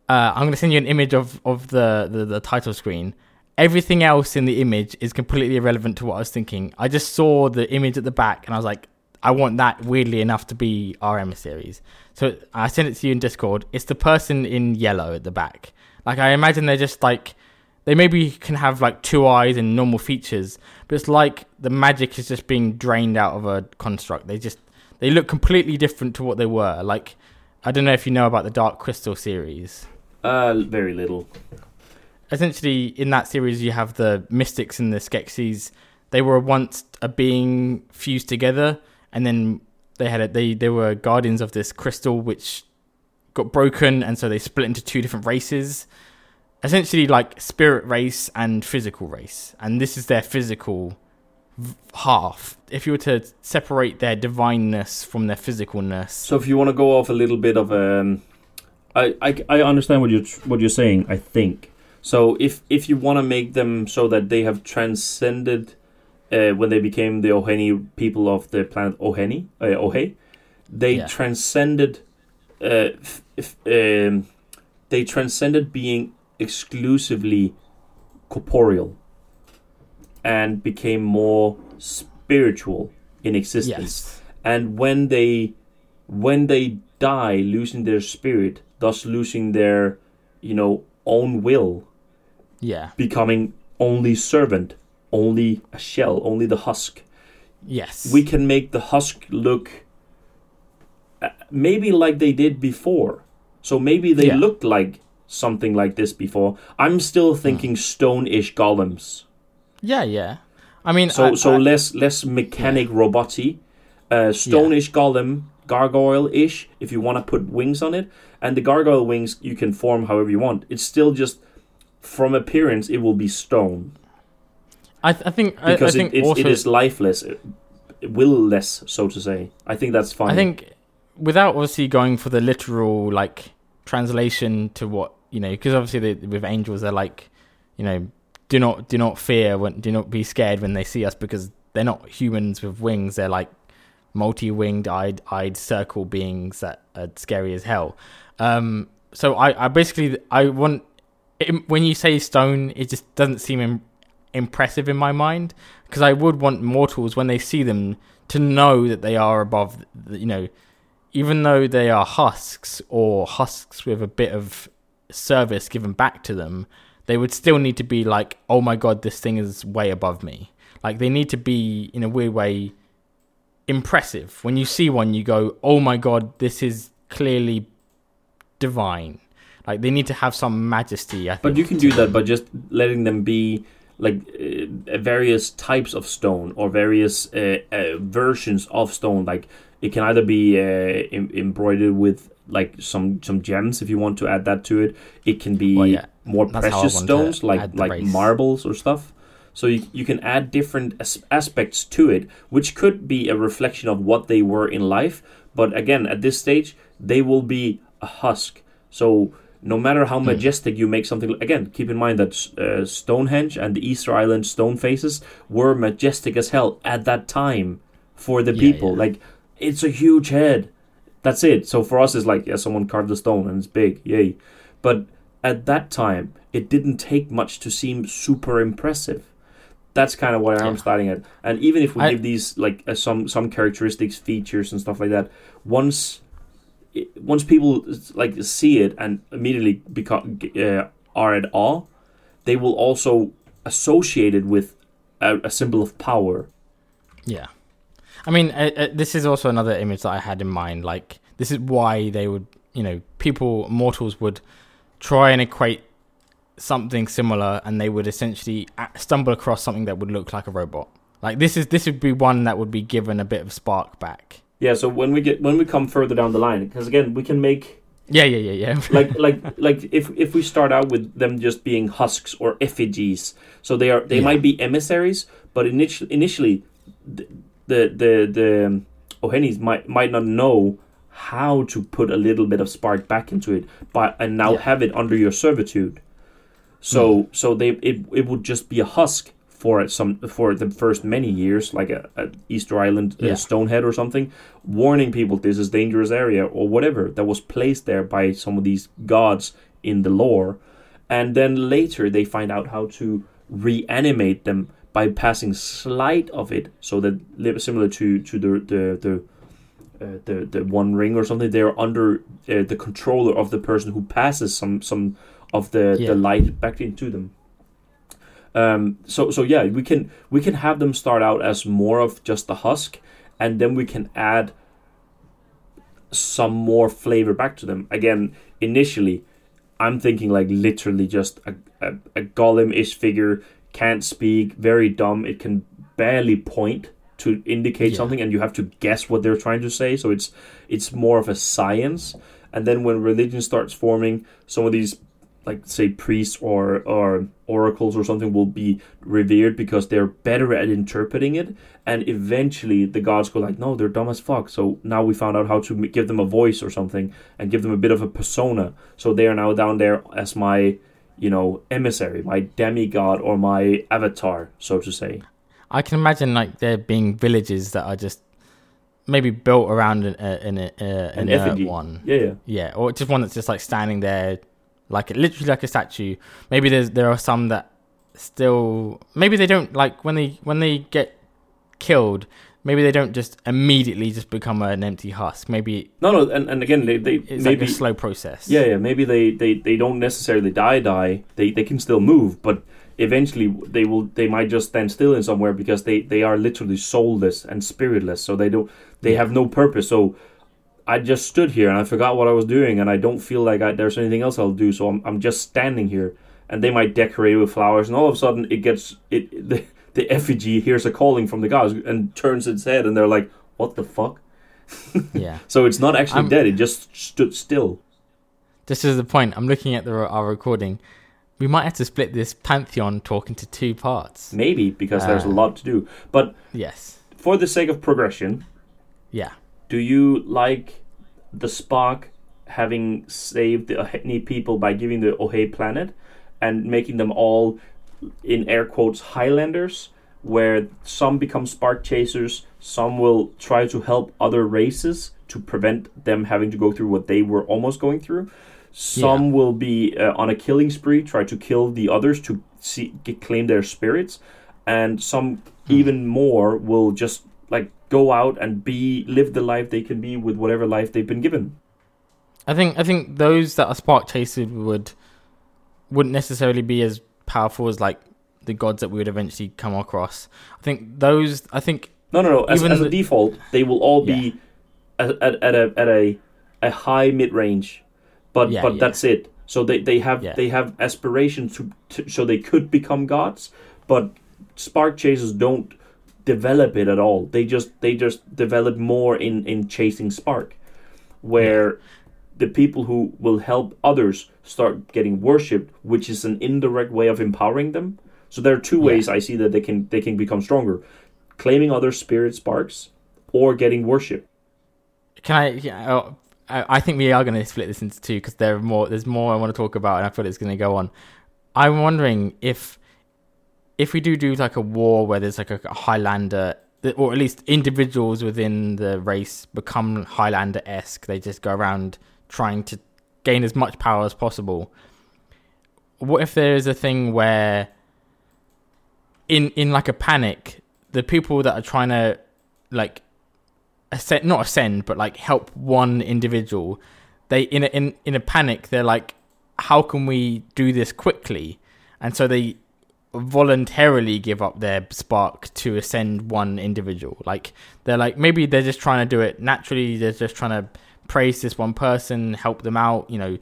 [SPEAKER 1] Uh, I'm gonna send you an image of of the, the the title screen. Everything else in the image is completely irrelevant to what I was thinking. I just saw the image at the back and I was like, I want that weirdly enough to be our emissaries. So I sent it to you in Discord. It's the person in yellow at the back. Like I imagine they're just like they maybe can have like two eyes and normal features, but it's like the magic is just being drained out of a construct. They just they look completely different to what they were. Like I don't know if you know about the Dark Crystal series.
[SPEAKER 2] uh, very little.
[SPEAKER 1] Essentially, in that series, you have the mystics and the Skeksis. They were once a being fused together, and then they had a, they they were guardians of this crystal, which got broken, and so they split into two different races. Essentially, like spirit race and physical race, and this is their physical half. If you were to separate their divineness from their physicalness,
[SPEAKER 2] So if you want to go off a little bit of um, I, I, I understand what you're what you're saying. I think so. If if you want to make them so that they have transcended uh, when they became the Oheni people of the planet Oheni uh, Ohe, they
[SPEAKER 1] Yeah.
[SPEAKER 2] transcended. Uh, f- f- um, they transcended being exclusively corporeal and became more spiritual in existence
[SPEAKER 1] yes,
[SPEAKER 2] and when they when they die losing their spirit thus losing their you know own will
[SPEAKER 1] yeah,
[SPEAKER 2] becoming only servant only a shell only the husk.
[SPEAKER 1] Yes,
[SPEAKER 2] we can make the husk look uh, maybe like they did before. So maybe they
[SPEAKER 1] Yeah.
[SPEAKER 2] looked like something like this before. I'm still thinking stone-ish golems.
[SPEAKER 1] Yeah, yeah. I mean,
[SPEAKER 2] so
[SPEAKER 1] I-
[SPEAKER 2] so
[SPEAKER 1] I-
[SPEAKER 2] less less mechanic roboty, uh, stone-ish golem, gargoyle-ish. If you want to put wings on it, and the gargoyle wings you can form however you want. It's still just from appearance it will be stone
[SPEAKER 1] I, I think I, I
[SPEAKER 2] because
[SPEAKER 1] think
[SPEAKER 2] it, it is lifeless, will-less, so to say. I think that's fine.
[SPEAKER 1] I think without obviously going for the literal like translation to what you know, because obviously they, with angels they're like, you know, do not do not fear when do not be scared when they see us because they're not humans with wings. They're like multi-winged, eyed, eyed circle beings that are scary as hell. Um, so I, I basically I want it, when you say stone, it just doesn't seem Im- impressive in my mind because I would want mortals when they see them to know that they are above, you know, even though they are husks or husks with a bit of service given back to them, they would still need to be like, oh my god, this thing is way above me. Like they need to be in a weird way impressive. When you see one, you go, oh my god, this is clearly divine. Like they need to have some majesty. I think.
[SPEAKER 2] But you can do that by just letting them be like uh, various types of stone or various uh, uh, versions of stone. Like it can either be uh, em- embroidered with like some some gems if you want to add that to it. It can be
[SPEAKER 1] Well, yeah.
[SPEAKER 2] more
[SPEAKER 1] That's
[SPEAKER 2] precious stones like like
[SPEAKER 1] race.
[SPEAKER 2] marbles or stuff. So you, you can add different as- aspects to it, which could be a reflection of what they were in life. But again, at this stage, they will be a husk. So no matter how
[SPEAKER 1] Hmm.
[SPEAKER 2] majestic you make something, again, keep in mind that uh, Stonehenge and the Easter Island stone faces were majestic as hell at that time for the
[SPEAKER 1] Yeah,
[SPEAKER 2] people.
[SPEAKER 1] yeah.
[SPEAKER 2] Like it's a huge head. That's it. So for us, it's like yeah, someone carved a stone and it's big, yay. But at that time, it didn't take much to seem super impressive. That's kind of what I'm
[SPEAKER 1] Yeah.
[SPEAKER 2] starting at. And even if we
[SPEAKER 1] I-
[SPEAKER 2] give these like uh, some some characteristics, features, and stuff like that, once once people like see it and immediately become uh, are at awe, they will also associate it with a, a symbol of power.
[SPEAKER 1] Yeah, I mean, uh, uh, this is also another image that I had in mind. Like, this is why they would, you know, people, mortals would try and equate something similar, and they would essentially stumble across something that would look like a robot. Like this is this would be one that would be given a bit of spark back.
[SPEAKER 2] Yeah. So when we get when we come further down the line, because again we can make
[SPEAKER 1] Yeah, yeah, yeah, yeah.
[SPEAKER 2] like like like if if we start out with them just being husks or effigies, so they are they
[SPEAKER 1] Yeah.
[SPEAKER 2] might be emissaries, but initially initially the the the, the um, Ohenis might might not know how to put a little bit of spark back into it, but and now
[SPEAKER 1] Yeah.
[SPEAKER 2] have it under your servitude. So so they it it would just be a husk for some for the first many years, like a, a Easter Island uh,
[SPEAKER 1] Yeah.
[SPEAKER 2] stonehead or something, warning people this is dangerous area or whatever that was placed there by some of these gods in the lore, and then later they find out how to reanimate them by passing slight of it, so that similar to to the the the. Uh, the the one ring or something they're under uh, the controller of the person who passes some some of the
[SPEAKER 1] Yeah.
[SPEAKER 2] the light back into them um, so so yeah, we can we can have them start out as more of just the husk, and then we can add some more flavor back to them. Again, initially, I'm thinking like literally just a a, a golem-ish figure can't speak, very dumb. It can barely point to indicate
[SPEAKER 1] Yeah.
[SPEAKER 2] something, and you have to guess what they're trying to say. So it's it's more of a science. And then when religion starts forming, some of these like say priests or or oracles or something will be revered because they're better at interpreting it. And eventually the gods go like no they're dumb as fuck. So now we found out how to give them a voice or something and give them a bit of a persona. So they are now down there as my you know emissary my demigod or my avatar so to say.
[SPEAKER 1] I can imagine like there being villages that are just maybe built around an uh, an, uh,
[SPEAKER 2] An
[SPEAKER 1] an
[SPEAKER 2] effigy.
[SPEAKER 1] one.
[SPEAKER 2] yeah yeah.
[SPEAKER 1] Yeah, or just one that's just like standing there, like literally like a statue. Maybe there's there are some that still maybe they don't like when they when they get killed. Maybe they don't just immediately just become an empty husk. Maybe
[SPEAKER 2] no no and, and again they, they
[SPEAKER 1] it's
[SPEAKER 2] maybe
[SPEAKER 1] like a slow process.
[SPEAKER 2] Yeah, yeah. Maybe they, they, they don't necessarily die, die. They they can still move, but eventually they will. They might just stand still in somewhere because they, they are literally soulless and spiritless. So they don't. They have no purpose. So I just stood here and I forgot what I was doing, and I don't feel like I, there's anything else I'll do. So I'm I'm just standing here, and they might decorate with flowers, and all of a sudden it gets it the the effigy hears a calling from the gods and turns its head, and they're like, "What the fuck?"
[SPEAKER 1] yeah.
[SPEAKER 2] So it's not actually
[SPEAKER 1] I'm-
[SPEAKER 2] dead. It just stood still.
[SPEAKER 1] This is the point. I'm looking at the our recording. We might have to split this pantheon talk into two parts.
[SPEAKER 2] Maybe because there's a
[SPEAKER 1] Uh,
[SPEAKER 2] lot to do, but
[SPEAKER 1] Yes.
[SPEAKER 2] for the sake of progression,
[SPEAKER 1] Yeah.
[SPEAKER 2] Do you like the spark having saved the Oheni people by giving the Ohe planet and making them all, in air quotes, Highlanders, where some become spark chasers, some will try to help other races to prevent them having to go through what they were almost going through. Some will be uh, on a killing spree, try to kill the others to see, claim their spirits, and some even more will just like go out and be live the life they can be with whatever life they've been given.
[SPEAKER 1] I think I think those that are spark chasers would wouldn't necessarily be as powerful as like the gods that we would eventually come across. I think those. I think
[SPEAKER 2] No, no, no. As,
[SPEAKER 1] Even
[SPEAKER 2] as a default, they will all be at, at, at a at a a high mid range, but
[SPEAKER 1] Yeah,
[SPEAKER 2] but
[SPEAKER 1] yeah.
[SPEAKER 2] that's it. So they, they have
[SPEAKER 1] Yeah.
[SPEAKER 2] they have aspirations to, to so they could become gods, but spark chasers don't develop it at all. They just they just develop more in in chasing spark, where the people who will help others start getting worshipped, which is an indirect way of empowering them. So there are two
[SPEAKER 1] Yeah.
[SPEAKER 2] ways I see that they can they can become stronger: claiming other spirit sparks or getting worshipped.
[SPEAKER 1] Can I? yeah, oh, I I think we are going to split this into two because there are more. There's more I want to talk about, and I feel it's going to go on. I'm wondering if if we do do like a war where there's like a, Highlander, or at least individuals within the race become Highlander esque. They just go around trying to gain as much power as possible. What if there is a thing where, in in like a panic, the people that are trying to like ascend, not ascend, but like help one individual. They in a, in in a panic, they're like, "How can we do this quickly?" And so they voluntarily give up their spark to ascend one individual. Like they're like maybe they're just trying to do it naturally. They're just trying to praise this one person, help them out. You know,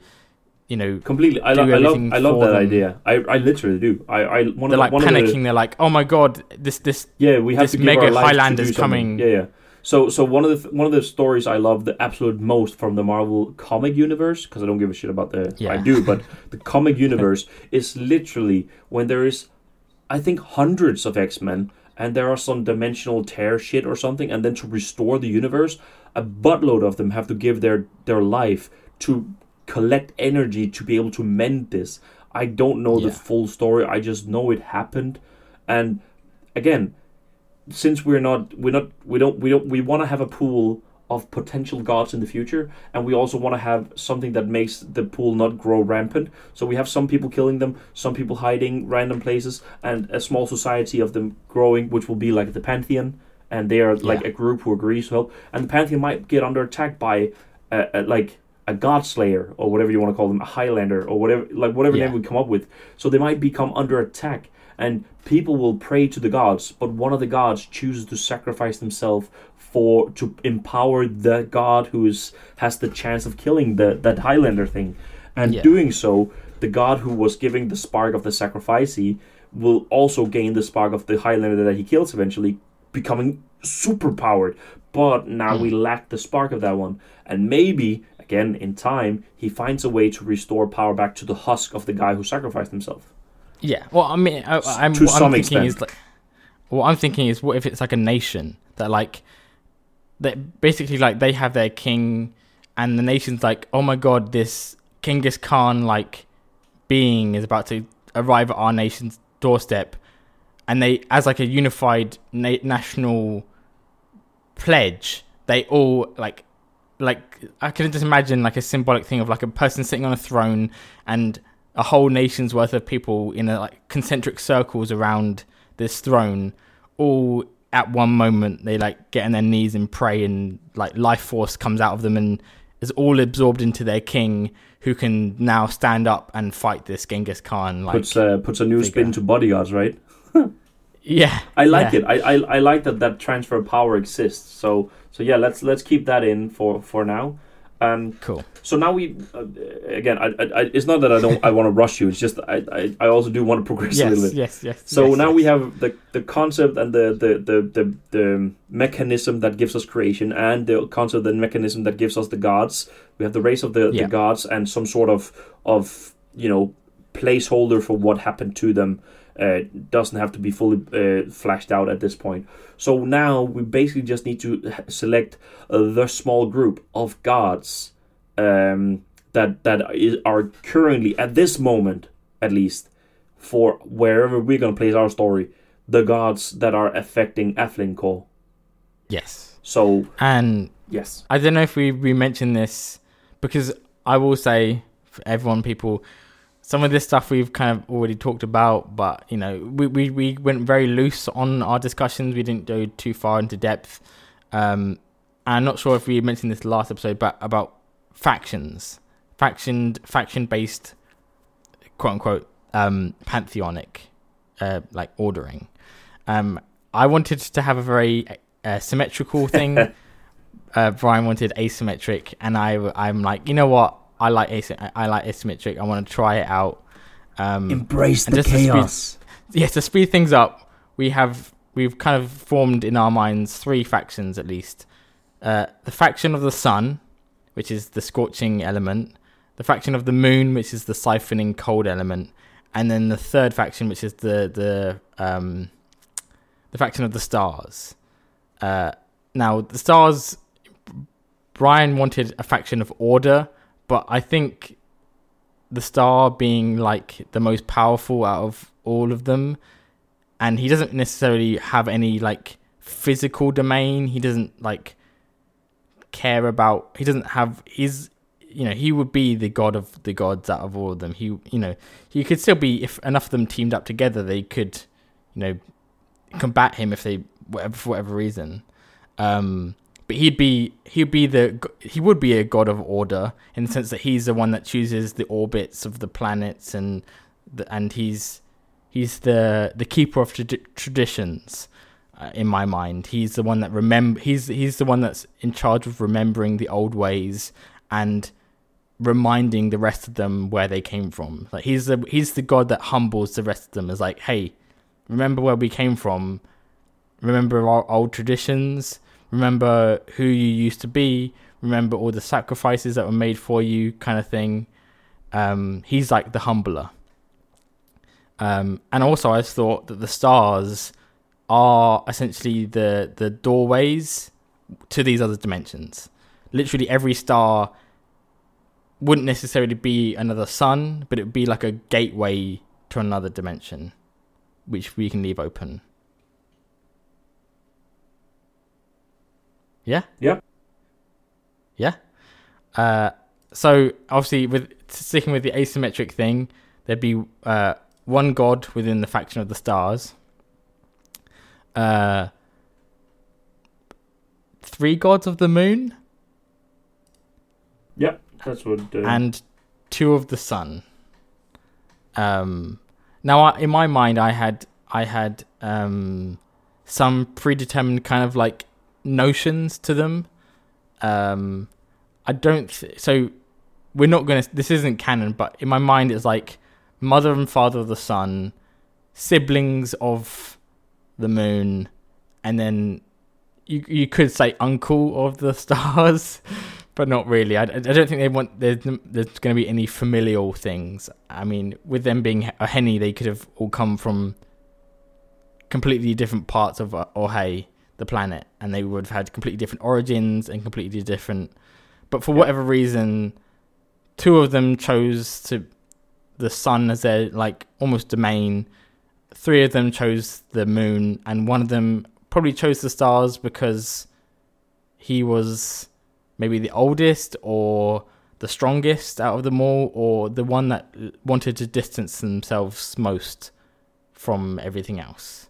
[SPEAKER 1] you know.
[SPEAKER 2] Completely, I, lo- I love I love that
[SPEAKER 1] them.
[SPEAKER 2] idea. I, I literally do. I, I one
[SPEAKER 1] They're
[SPEAKER 2] of
[SPEAKER 1] like
[SPEAKER 2] the, one
[SPEAKER 1] panicking.
[SPEAKER 2] Of the,
[SPEAKER 1] They're like, "Oh my god, this this
[SPEAKER 2] yeah, we have
[SPEAKER 1] this
[SPEAKER 2] to give
[SPEAKER 1] mega
[SPEAKER 2] our lives to
[SPEAKER 1] Highlander's coming.
[SPEAKER 2] Yeah, yeah. So so one of the th- one of the stories I love the absolute most from the Marvel comic universe because I don't give a shit about the
[SPEAKER 1] Yeah.
[SPEAKER 2] I do, but the comic universe is literally when there is, I think hundreds of X Men and there are some dimensional tear shit or something, and then to restore the universe, a buttload of them have to give their their life to collect energy to be able to mend this. I don't know the full story. I just know it happened, and again, since we're not we're not we don't we don't we want to have a pool of potential gods in the future and we also want to have something that makes the pool not grow rampant so we have some people killing them some people hiding random places and a small society of them growing which will be like the pantheon and they are like
[SPEAKER 1] Yeah.
[SPEAKER 2] a group who agrees to help and the pantheon might get under attack by a, a, like a god slayer or whatever you want to call them a highlander or whatever like whatever
[SPEAKER 1] Yeah.
[SPEAKER 2] name we come up with so they might become under attack and people will pray to the gods but one of the gods chooses to sacrifice themselves for to empower the god who is has the chance of killing the that highlander thing and
[SPEAKER 1] Yeah.
[SPEAKER 2] doing so the god who was giving the spark of the sacrificee will also gain the spark of the highlander that he kills eventually becoming super powered but now we mm. lack the spark of that one and maybe again in time he finds a way to restore power back to the husk of the guy who sacrificed himself
[SPEAKER 1] Yeah. Well, I mean, I, I'm,
[SPEAKER 2] To
[SPEAKER 1] what I'm
[SPEAKER 2] some
[SPEAKER 1] thinking
[SPEAKER 2] extent.
[SPEAKER 1] is like, what I'm thinking is, what if it's like a nation that like, that basically like they have their king, and the nation's like, oh my god, this Genghis Khan like being is about to arrive at our nation's doorstep, and they, as like a unified na- national pledge, they all like like I can just imagine like a symbolic thing of like a person sitting on a throne and a whole nation's worth of people in a like concentric circles around this throne, all at one moment they like get on their knees and pray and like life force comes out of them and is all absorbed into their king who can now stand up and fight this Genghis Khan like
[SPEAKER 2] puts uh, puts a new
[SPEAKER 1] figure.
[SPEAKER 2] spin to bodyguards right
[SPEAKER 1] yeah
[SPEAKER 2] I like
[SPEAKER 1] yeah.
[SPEAKER 2] it. I, I I like that that transfer of power exists. So so yeah, let's let's keep that in for for now. Um,
[SPEAKER 1] cool
[SPEAKER 2] so now we uh, again, I, I, it's not that I don't I want to rush you. It's just I, I, I also do want to progress a little bit.
[SPEAKER 1] yes yes
[SPEAKER 2] So
[SPEAKER 1] yes,
[SPEAKER 2] now
[SPEAKER 1] yes.
[SPEAKER 2] we have the the concept and the the, the the the mechanism that gives us creation and the concept and mechanism that gives us the gods. We have the race of the,
[SPEAKER 1] Yeah.
[SPEAKER 2] the gods and some sort of of you know placeholder for what happened to them. Uh, doesn't have to be fully uh, flashed out at this point. So now we basically just need to select uh, the small group of gods um, that that is, are currently at this moment, at least, for wherever we're gonna place our story, the gods that are affecting Aflincor.
[SPEAKER 1] Yes.
[SPEAKER 2] So
[SPEAKER 1] And
[SPEAKER 2] yes,
[SPEAKER 1] I don't know if we, we mentioned this because I will say for everyone, people, some of this stuff we've kind of already talked about, but you know, we, we, we went very loose on our discussions. We didn't go too far into depth. Um, I'm not sure if we mentioned this last episode, but about factions, faction faction based, quote unquote, um, pantheonic, uh, like ordering. Um, I wanted to have a very uh, symmetrical thing. uh, Brian wanted asymmetric, and I I'm like, you know what? I like asy- I like asymmetric. I want to try it out. Um,
[SPEAKER 2] embrace the
[SPEAKER 1] just to speed-
[SPEAKER 2] chaos.
[SPEAKER 1] yeah, to speed things up, we have we've kind of formed in our minds three factions at least. Uh, the faction of the sun, which is the scorching element, the faction of the moon, which is the siphoning cold element, and then the third faction, which is the the um, the faction of the stars. Uh, now the stars, Brian wanted a faction of order, but I think the star being like the most powerful out of all of them and he doesn't necessarily have any like physical domain he doesn't like care about he doesn't have his you know he would be the god of the gods out of all of them. He you know he could still be if enough of them teamed up together they could you know combat him if they whatever for whatever reason. Um but he'd be he'd be the he would be a god of order in the sense that he's the one that chooses the orbits of the planets and the, and he's he's the the keeper of trad- traditions uh, in my mind. He's the one that remember he's he's the one that's in charge of remembering the old ways and reminding the rest of them where they came from. Like he's the he's the god that humbles the rest of them. Is like hey remember where we came from. Remember our old traditions. Remember who you used to be. Remember all the sacrifices that were made for you kind of thing. Um, he's like the humbler. Um, and also i thought that the stars are essentially the the doorways to these other dimensions literally every star wouldn't necessarily be another sun but it would be like a gateway to another dimension which we can leave open Yeah.
[SPEAKER 2] Yeah.
[SPEAKER 1] Yeah. Uh, so obviously, with sticking with the asymmetric thing, there'd be uh, one god within the faction of the stars. Uh, three gods of the moon
[SPEAKER 2] Yep, that's what. Uh,
[SPEAKER 1] and two of the sun. Um, now, I, in my mind, I had I had um, some predetermined kind of like notions to them. Um, I don't. Th- so we're not gonna. This isn't canon, but in my mind, it's like mother and father of the sun, siblings of the moon, and then you you could say uncle of the stars, but not really. I, I don't think they want. There's there's going to be any familial things. I mean, with them being Oheni, they could have all come from completely different parts of uh, Orhei, the planet, and they would have had completely different origins and completely different. But for whatever reason, two of them chose to the sun as their like almost domain. Three of them chose the moon, and one of them probably chose the stars because he was maybe the oldest or the strongest out of them all, or the one that wanted to distance themselves most from everything else.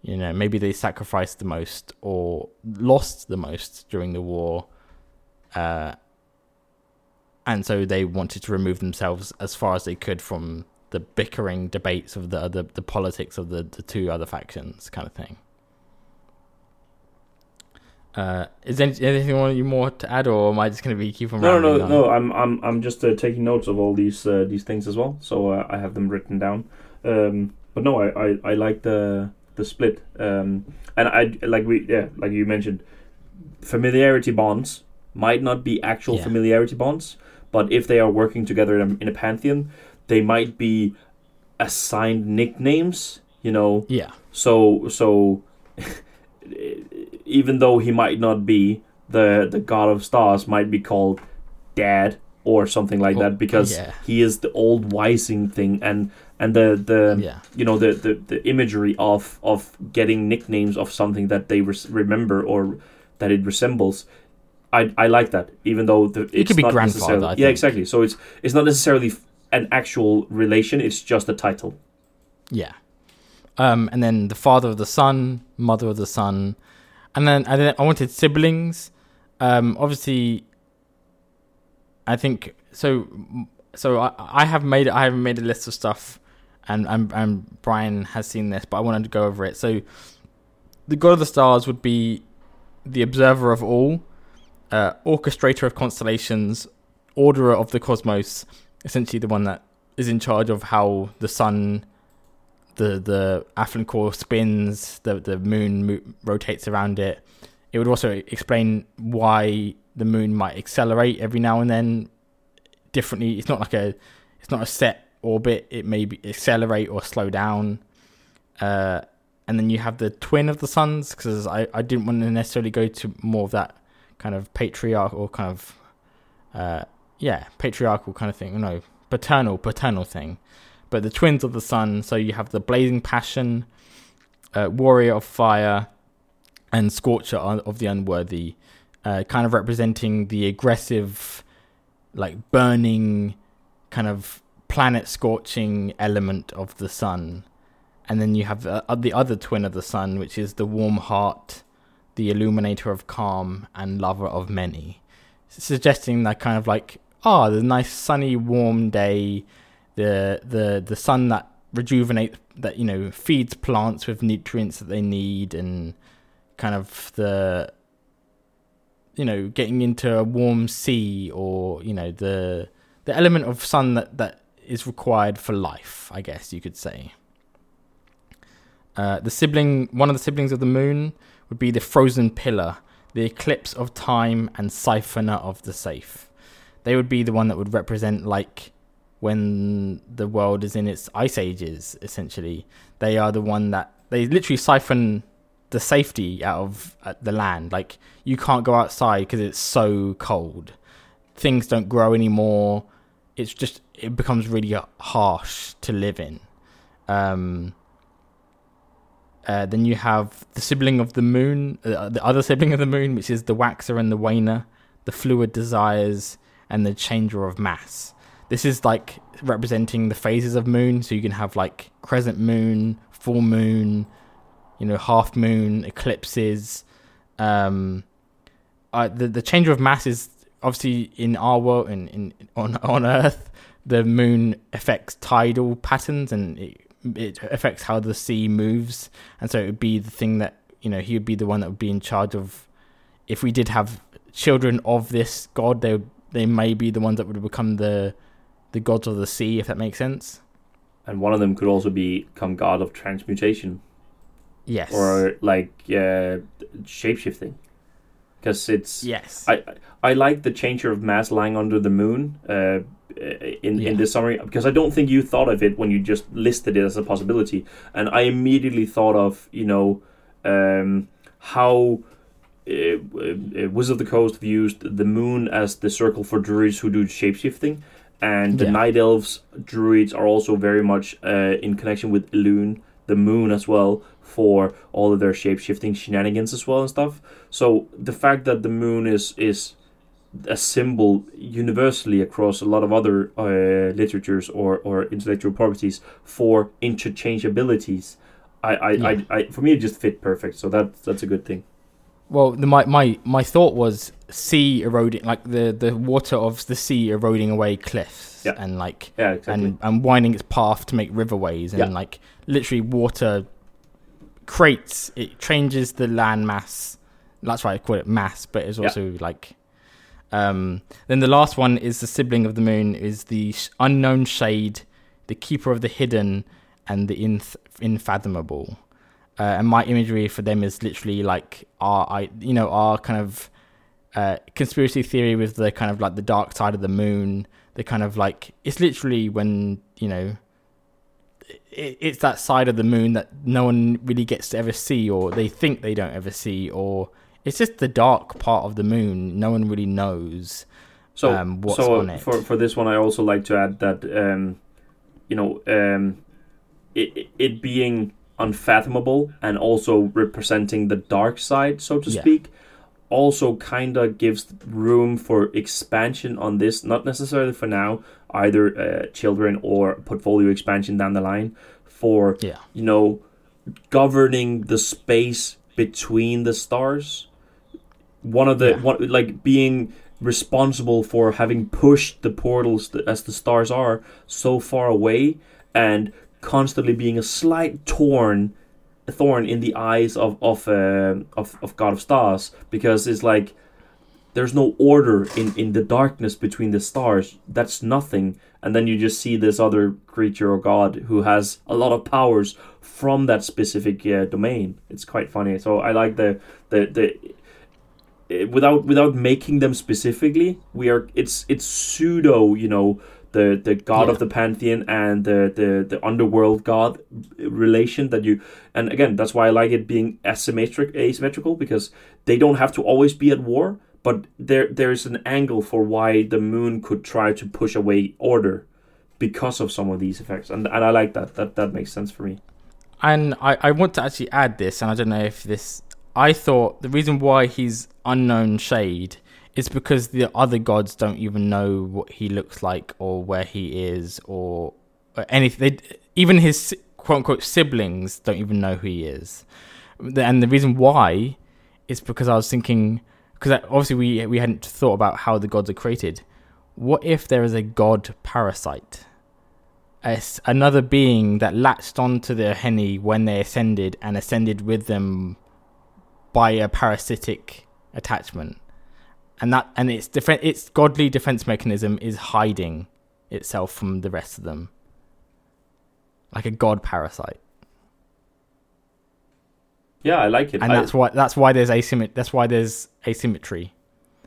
[SPEAKER 1] You know, maybe they sacrificed the most or lost the most during the war. Uh, and so they wanted to remove themselves as far as they could from the bickering debates of the other, the politics of the, the two other factions, kind of thing. Uh, is there anything you want you more to add, or am I just going to be keep on?
[SPEAKER 2] no, no, no, no. I'm, I'm, I'm just uh, taking notes of all these, uh, these things as well. So uh, I have them written down. Um, but no, I, I, I like the, the split. Um, and I like we, yeah, like you mentioned, familiarity bonds might not be actual
[SPEAKER 1] Yeah.
[SPEAKER 2] familiarity bonds, but if they are working together in a, in a pantheon, they might be assigned nicknames. You know,
[SPEAKER 1] Yeah,
[SPEAKER 2] so so even though he might not be the the god of stars, might be called dad or something like
[SPEAKER 1] Oh,
[SPEAKER 2] that because
[SPEAKER 1] yeah.
[SPEAKER 2] he is the old wising thing and and the the
[SPEAKER 1] yeah,
[SPEAKER 2] you know the, the the imagery of of getting nicknames of something that they res- remember or that it resembles. I, I like that even though the, it's
[SPEAKER 1] could be
[SPEAKER 2] not
[SPEAKER 1] grandfather,
[SPEAKER 2] yeah exactly. So it's it's not necessarily an actual relation it's just a title
[SPEAKER 1] yeah. Um, and then the father of the son, mother of the son, and then and then I wanted siblings. Um, obviously, I think so. So I, I have made I have made a list of stuff, and and and Brian has seen this, but I wanted to go over it. So, the god of the stars would be the observer of all, uh, orchestrator of constellations, orderer of the cosmos, essentially the one that is in charge of how the sun, the the Aflincor spins, the the moon mo- rotates around it. It would also explain why the moon might accelerate every now and then differently. It's not like a it's not a set orbit. It may be accelerate or slow down. Uh, and then you have the twin of the suns because I, I didn't want to necessarily go to more of that kind of patriarchal or kind of uh, yeah patriarchal kind of thing. No, paternal paternal thing. But the twins of the sun. So you have the blazing passion, uh, warrior of fire, and scorcher of the unworthy, uh, kind of representing the aggressive, like burning, kind of planet scorching element of the sun. And then you have uh, the other twin of the sun, which is the warm heart, the illuminator of calm, and lover of many. Suggesting that kind of like, ah, the nice sunny, warm day, the the the sun that rejuvenates, that you know feeds plants with nutrients that they need, and kind of the you know getting into a warm sea or you know the the element of sun that that is required for life i guess you could say. Uh, the sibling one of the siblings of the moon would be the frozen pillar the eclipse of time and siphoner of the safe they would be the one that would represent like when the world is in its ice ages essentially they are the one that they literally siphon the safety out of the land. Like you can't go outside because it's so cold. Things don't grow anymore. It's just it becomes really harsh to live in. Um, uh, then you have the sibling of the moon, uh, the other sibling of the moon, which is the waxer and the waner, the fluid desires, and the changer of mass. This is like representing the phases of moon. So you can have like crescent moon, full moon, you know, half moon, eclipses. Um, uh, the the changer of mass is obviously in our world and in, on on Earth. The moon affects tidal patterns and it, it affects how the sea moves, and so it would be the thing that you know he would be the one that would be in charge of. If we did have children of this god, they would, they may be the ones that would become the the gods of the sea, if that makes sense.
[SPEAKER 2] and one of them could also become god of transmutation
[SPEAKER 1] Yes.
[SPEAKER 2] or like uh, shapeshifting because it's
[SPEAKER 1] yes.
[SPEAKER 2] I I like the changer of mass lying under the moon uh, in
[SPEAKER 1] Yeah.
[SPEAKER 2] in this summary because I don't think you thought of it when you just listed it as a possibility, and I immediately thought of you know um, how. Uh, uh, Wizard of the Coast used the moon as the circle for druids who do shapeshifting, and the
[SPEAKER 1] Yeah.
[SPEAKER 2] night elves druids are also very much uh, in connection with Elune, the moon as well, for all of their shapeshifting shenanigans as well and stuff. So the fact that the moon is is a symbol universally across a lot of other uh, literatures or, or intellectual properties for interchangeabilities, I, I,
[SPEAKER 1] Yeah.
[SPEAKER 2] I, I for me it just fit perfect. So that that's a good thing.
[SPEAKER 1] Well, the, my my my thought was sea eroding, like the the water of the sea eroding away cliffs,
[SPEAKER 2] Yeah.
[SPEAKER 1] and like
[SPEAKER 2] Yeah, exactly.
[SPEAKER 1] and and winding its path to make riverways, and
[SPEAKER 2] Yeah.
[SPEAKER 1] like literally water creates it changes the land mass. That's why I call it mass, but it's also like. Um, then the last one is the sibling of the moon is the unknown shade, the keeper of the hidden, and the inth- unfathomable. Uh, and my imagery for them is literally like our, I, you know, our kind of uh, conspiracy theory with the kind of like the dark side of the moon. The kind of like it's literally when you know it, it's that side of the moon that no one really gets to ever see, or they think they don't ever see, or it's just the dark part of the moon. No one really knows.
[SPEAKER 2] So,
[SPEAKER 1] um, what's
[SPEAKER 2] so
[SPEAKER 1] on it.
[SPEAKER 2] for for this one, I also like to add that um, you know um, it it being unfathomable and also representing the dark side, so to
[SPEAKER 1] Yeah.
[SPEAKER 2] speak, also kind of gives room for expansion on this. Not necessarily for now, either uh, children or portfolio expansion down the line. For
[SPEAKER 1] yeah,
[SPEAKER 2] you know, governing the space between the stars. One of the
[SPEAKER 1] Yeah.
[SPEAKER 2] one like being responsible for having pushed the portals as the stars are so far away and constantly being a slight torn thorn in the eyes of of uh, of, of God of Stars because it's like there's no order in in the darkness between the stars. That's nothing. And then you just see this other creature or god who has a lot of powers from that specific uh, domain. It's quite funny. So i like the the the without without making them specifically we are it's it's pseudo you know the the god
[SPEAKER 1] Yeah.
[SPEAKER 2] of the pantheon and the, the the underworld god relation that you and again that's why i like it being asymmetric asymmetrical because they don't have to always be at war but there there's an angle for why the moon could try to push away order because of some of these effects and and i like that that that makes sense for me
[SPEAKER 1] and I, I want to actually add this, and I don't know if this. I thought the reason why he's unknown shade is because the other gods don't even know what he looks like or where he is or, or anything. They, even his quote unquote siblings don't even know who he is. And the reason why is because I was thinking, because obviously we we hadn't thought about how the gods are created. What if there is a god parasite? as another being that latched onto the Henny when they ascended and ascended with them by a parasitic attachment. And that and its defen its godly defense mechanism is hiding itself from the rest of them. Like a god parasite.
[SPEAKER 2] yeah i like it
[SPEAKER 1] And
[SPEAKER 2] I-
[SPEAKER 1] that's why that's why there's asymmet that's why there's asymmetry.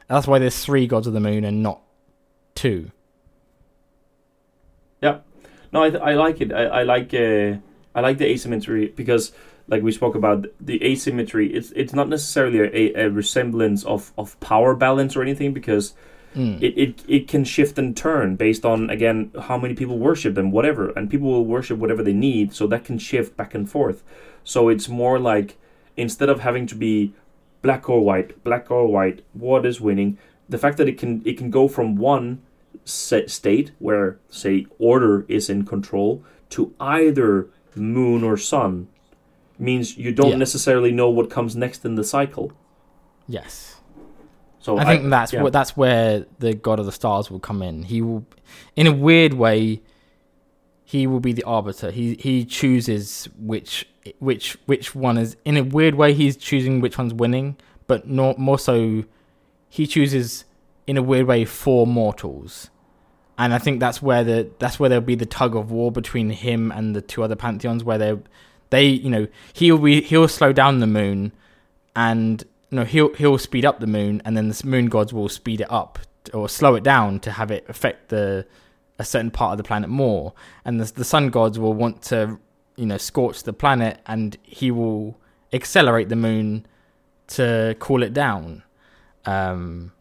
[SPEAKER 1] That's why there's three gods of the moon and not two.
[SPEAKER 2] Yeah, no, I, I like it. I, I like uh, I like the asymmetry because, like we spoke about, the asymmetry. It's it's not necessarily a, a resemblance of, of power balance or anything because
[SPEAKER 1] Mm.
[SPEAKER 2] it, it it can shift and turn based on again how many people worship them, whatever, and people will worship whatever they need. So that can shift back and forth. So it's more like instead of having to be black or white, black or white, what is winning? The fact that it can it can go from one set state where say order is in control to either moon or sun means you don't
[SPEAKER 1] Yeah.
[SPEAKER 2] necessarily know what comes next in the cycle.
[SPEAKER 1] yes.
[SPEAKER 2] So
[SPEAKER 1] I think that's
[SPEAKER 2] yeah.
[SPEAKER 1] what that's where the god of the stars will come in. He will, in a weird way, he will be the arbiter. He he chooses which which which one is. In a weird way, he's choosing which one's winning, but not more so. He chooses in a weird way for mortals, and I think that's where the that's where there'll be the tug of war between him and the two other pantheons, where they they you know he'll be he'll slow down the moon, and no, he'll he'll speed up the moon, and then the moon gods will speed it up or slow it down to have it affect the a certain part of the planet more, and the the sun gods will want to you know scorch the planet, and he will accelerate the moon to cool it down. Um,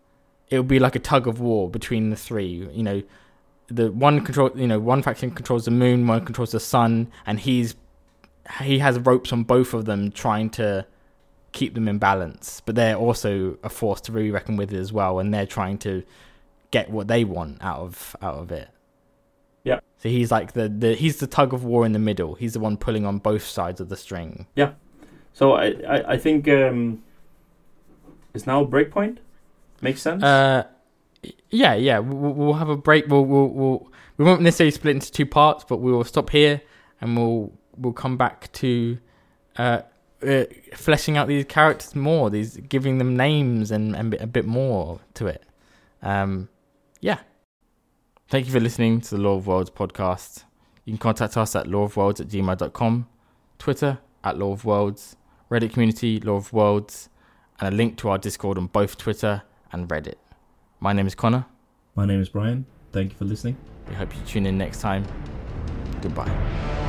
[SPEAKER 1] it will be like a tug of war between the three. You know, the one control you know one faction controls the moon, one controls the sun, and he's he has ropes on both of them trying to keep them in balance, but they're also a force to really reckon with as well, and they're trying to get what they want out of out of it.
[SPEAKER 2] Yeah.
[SPEAKER 1] So he's like the, the he's the tug of war in the middle. He's the one pulling on both sides of the string. Yeah.
[SPEAKER 2] So I, I, I think um, it's now breakpoint. Makes sense.
[SPEAKER 1] Uh, yeah, yeah. We'll, we'll have a break. We'll, we'll we'll we won't necessarily split into two parts, but we will stop here and we'll we'll come back to uh, uh fleshing out these characters more. These giving them names and and a bit more to it. Um, yeah. Thank you for listening to the Law of Worlds podcast. You can contact us at lawofworlds at gmail.com, Twitter at Law of Worlds, Reddit community, Law of Worlds, and a link to our Discord on both Twitter and Reddit. My name is Connor.
[SPEAKER 2] My name is Brian. Thank you for listening.
[SPEAKER 1] We hope you tune in next time. Goodbye.